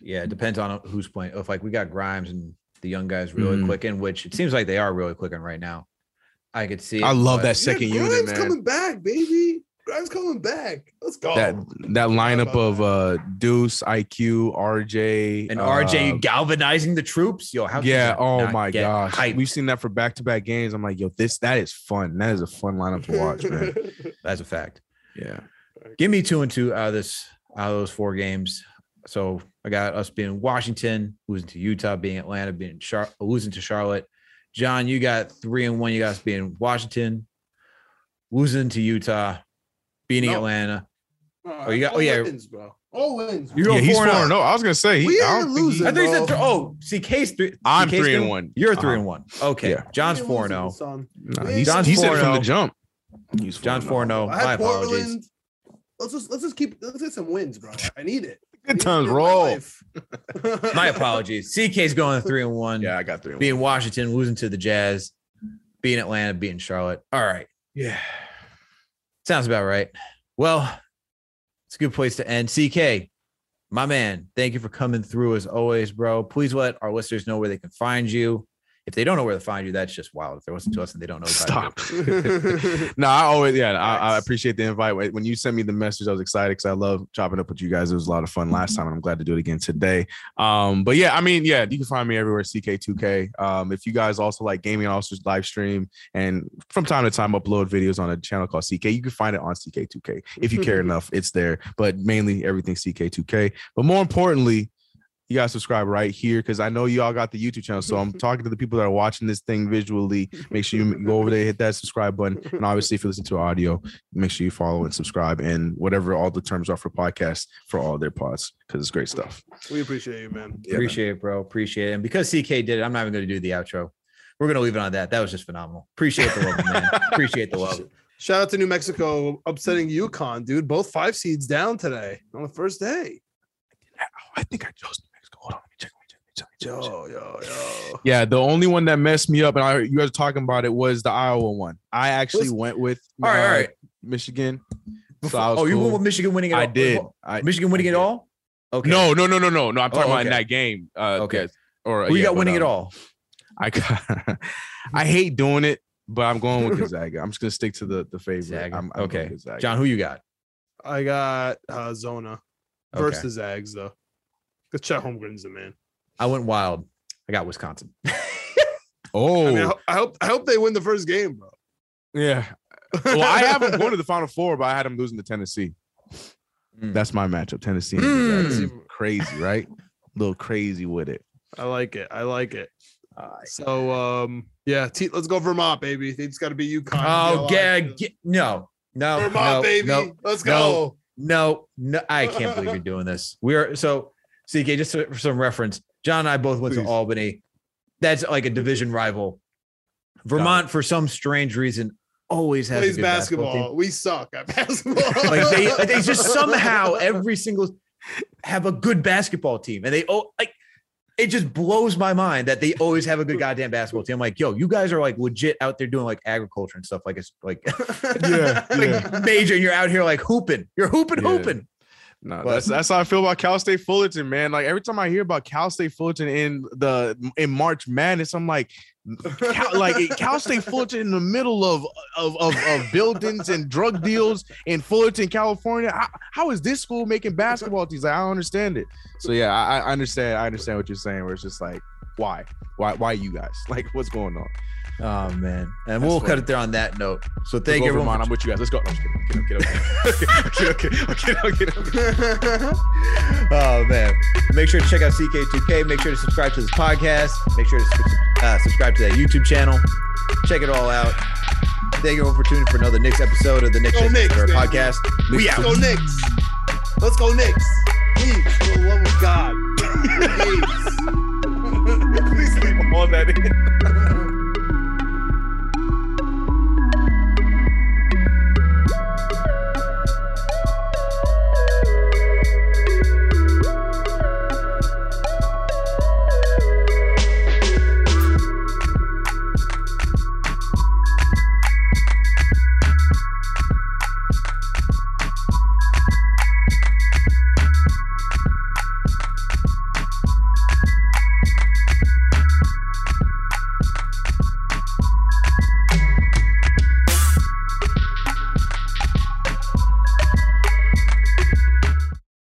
Yeah, it depends on who's playing. If like we got Grimes and the young guys really Mhm. clicking, which it seems like they are really clicking right now. I could see. I love but- that second yeah, unit, man. coming back, baby. Grimes coming back. Let's go. That that lineup of uh Deuce, IQ, RJ, And uh, RJ galvanizing the troops. Yo, how yeah. Oh my gosh, hyped? we've seen that for back to back games. I'm like, yo, this that is fun. That is a fun lineup to watch, man. That's a fact. Yeah. Give me two and two out of this out of those four games. So I got us being Washington, losing to Utah, being Atlanta, being Char- losing to Charlotte. John, you got three and one. You got us being Washington, losing to Utah, beating No. Atlanta. oh, you got- all oh, yeah. wins, bro. All wins. You're yeah, he's four four and and oh. zero. I was gonna say, he, We I ain't don't think he- losing. I think bro. it's oh, see, Case three. I'm CK's three and three- one. You're three Uh-huh. and one. Okay, Yeah. John's four and zero. son. Nah, he's, John's he said 4-0. from the jump. He's John's 4-0. and zero. My apologies. Portland. Let's just let's just keep let's get some wins, bro. I need it. Good times it my roll. My apologies. CK's going three and one. Yeah, I got three. and one. being Washington, losing to the Jazz, being Atlanta, being Charlotte. All right. Yeah. Sounds about right. Well, it's a good place to end. CK, my man, thank you for coming through as always, bro. Please let our listeners know where they can find you. If they don't know where to find you, that's just wild. If they're listening to us and they don't know, Stop. no, I always yeah, I, I appreciate the invite. When when you sent me the message, I was excited because I love chopping up with you guys. It was a lot of fun last time, and I'm glad to do it again today. Um, but yeah, I mean, yeah, you can find me everywhere, CK2K. Um, if you guys also like gaming, I also live stream and from time to time upload videos on a channel called CK. You can find it on CK2K if you care enough. It's there, but mainly everything CK2K. But more importantly, you guys subscribe right here because I know y'all got the YouTube channel. So I'm talking to the people that are watching this thing visually. Make sure you go over there, hit that subscribe button. And obviously, if you listen to audio, make sure you follow and subscribe and whatever all the terms are for podcasts for all their pods because it's great stuff. we appreciate you, man. Yeah, man. Appreciate it, bro. Appreciate it. And because CK did it, I'm not even going to do the outro. We're going to leave it on that. That was just phenomenal. Appreciate the love, man. Appreciate the love. Shout out to New Mexico upsetting UConn, dude. Both five seeds down today on the first day. I think I chose Yo, yo, yo. Yeah, the only one that messed me up, and I you guys talking about it was the Iowa one. I actually Listen- went with All right, uh, right. Michigan. So Before- I was oh, you went with Michigan winning it I all? did. I, Michigan winning I it all? Okay. No, no, no, no, no, no. I'm talking Oh, about in that game. Uh, Okay. yes. Or Who you yeah, got but, winning it um, all? I got, I hate doing it, but I'm going with Gonzaga. I'm just gonna stick to the the favorite. Zaga. I'm, I'm okay. Gonzaga. John, who you got? I got uh, Zona Okay. versus Zags though. Because Chet Holmgren's the man. I went wild. I got Wisconsin. Oh, I, mean, I, I hope I hope they win the first game, bro. yeah. Well, I have them going to the Final Four, but I had them losing to Tennessee. Mm. That's my matchup. Tennessee. Mm. Gonzaga. Crazy, right? A little crazy with it. I like it. I like it. So um yeah, T- let's go Vermont, baby. They just got to be UConn. Oh, to be yeah. Get, no, no, Vermont, no, baby. no, let's no. go. no, no. I can't believe you're doing this. We are so CK. Just for some reference, John and I both went Please. to Albany. That's like a division rival. Vermont, for some strange reason, always has Plays good basketball. team. we suck at basketball. Like they, like, they just somehow every single have a good basketball team, and they oh like it just blows my mind that they always have a good goddamn basketball team. I'm like, yo, you guys are like legit out there doing like agriculture and stuff. Like it's like Yeah, like major. And you're out here like hooping. You're hooping, Yeah. hooping. No, But- that's that's how I feel about Cal State Fullerton, man. Like every time I hear about Cal State Fullerton in the in March Madness, I'm like, Cal, like Cal State Fullerton in the middle of of, of, of buildings and drug deals in Fullerton, California. How, how is this school making basketball teams? Like, I don't understand it. So yeah, I, I understand. I understand what you're saying. Where it's just like, why, why, why you guys? Like, what's going on? Oh man, and That's we'll funny. cut it there on that note. So thank you, everyone. Vermont. I'm with you guys. Let's go. No, I'm just kidding. I'm. Okay, okay, okay, okay, okay, okay. Oh man, make sure to check out CK2K. Make sure to subscribe to this podcast. Make sure to uh, subscribe to that YouTube channel. Check it all out. Thank you all for tuning for another Knicks episode of the Knicks Go Knicks, Twitter baby. podcast. We Let's out. go Knicks. Let's go Knicks. Please, for the love of God. Please. Please leave all that in.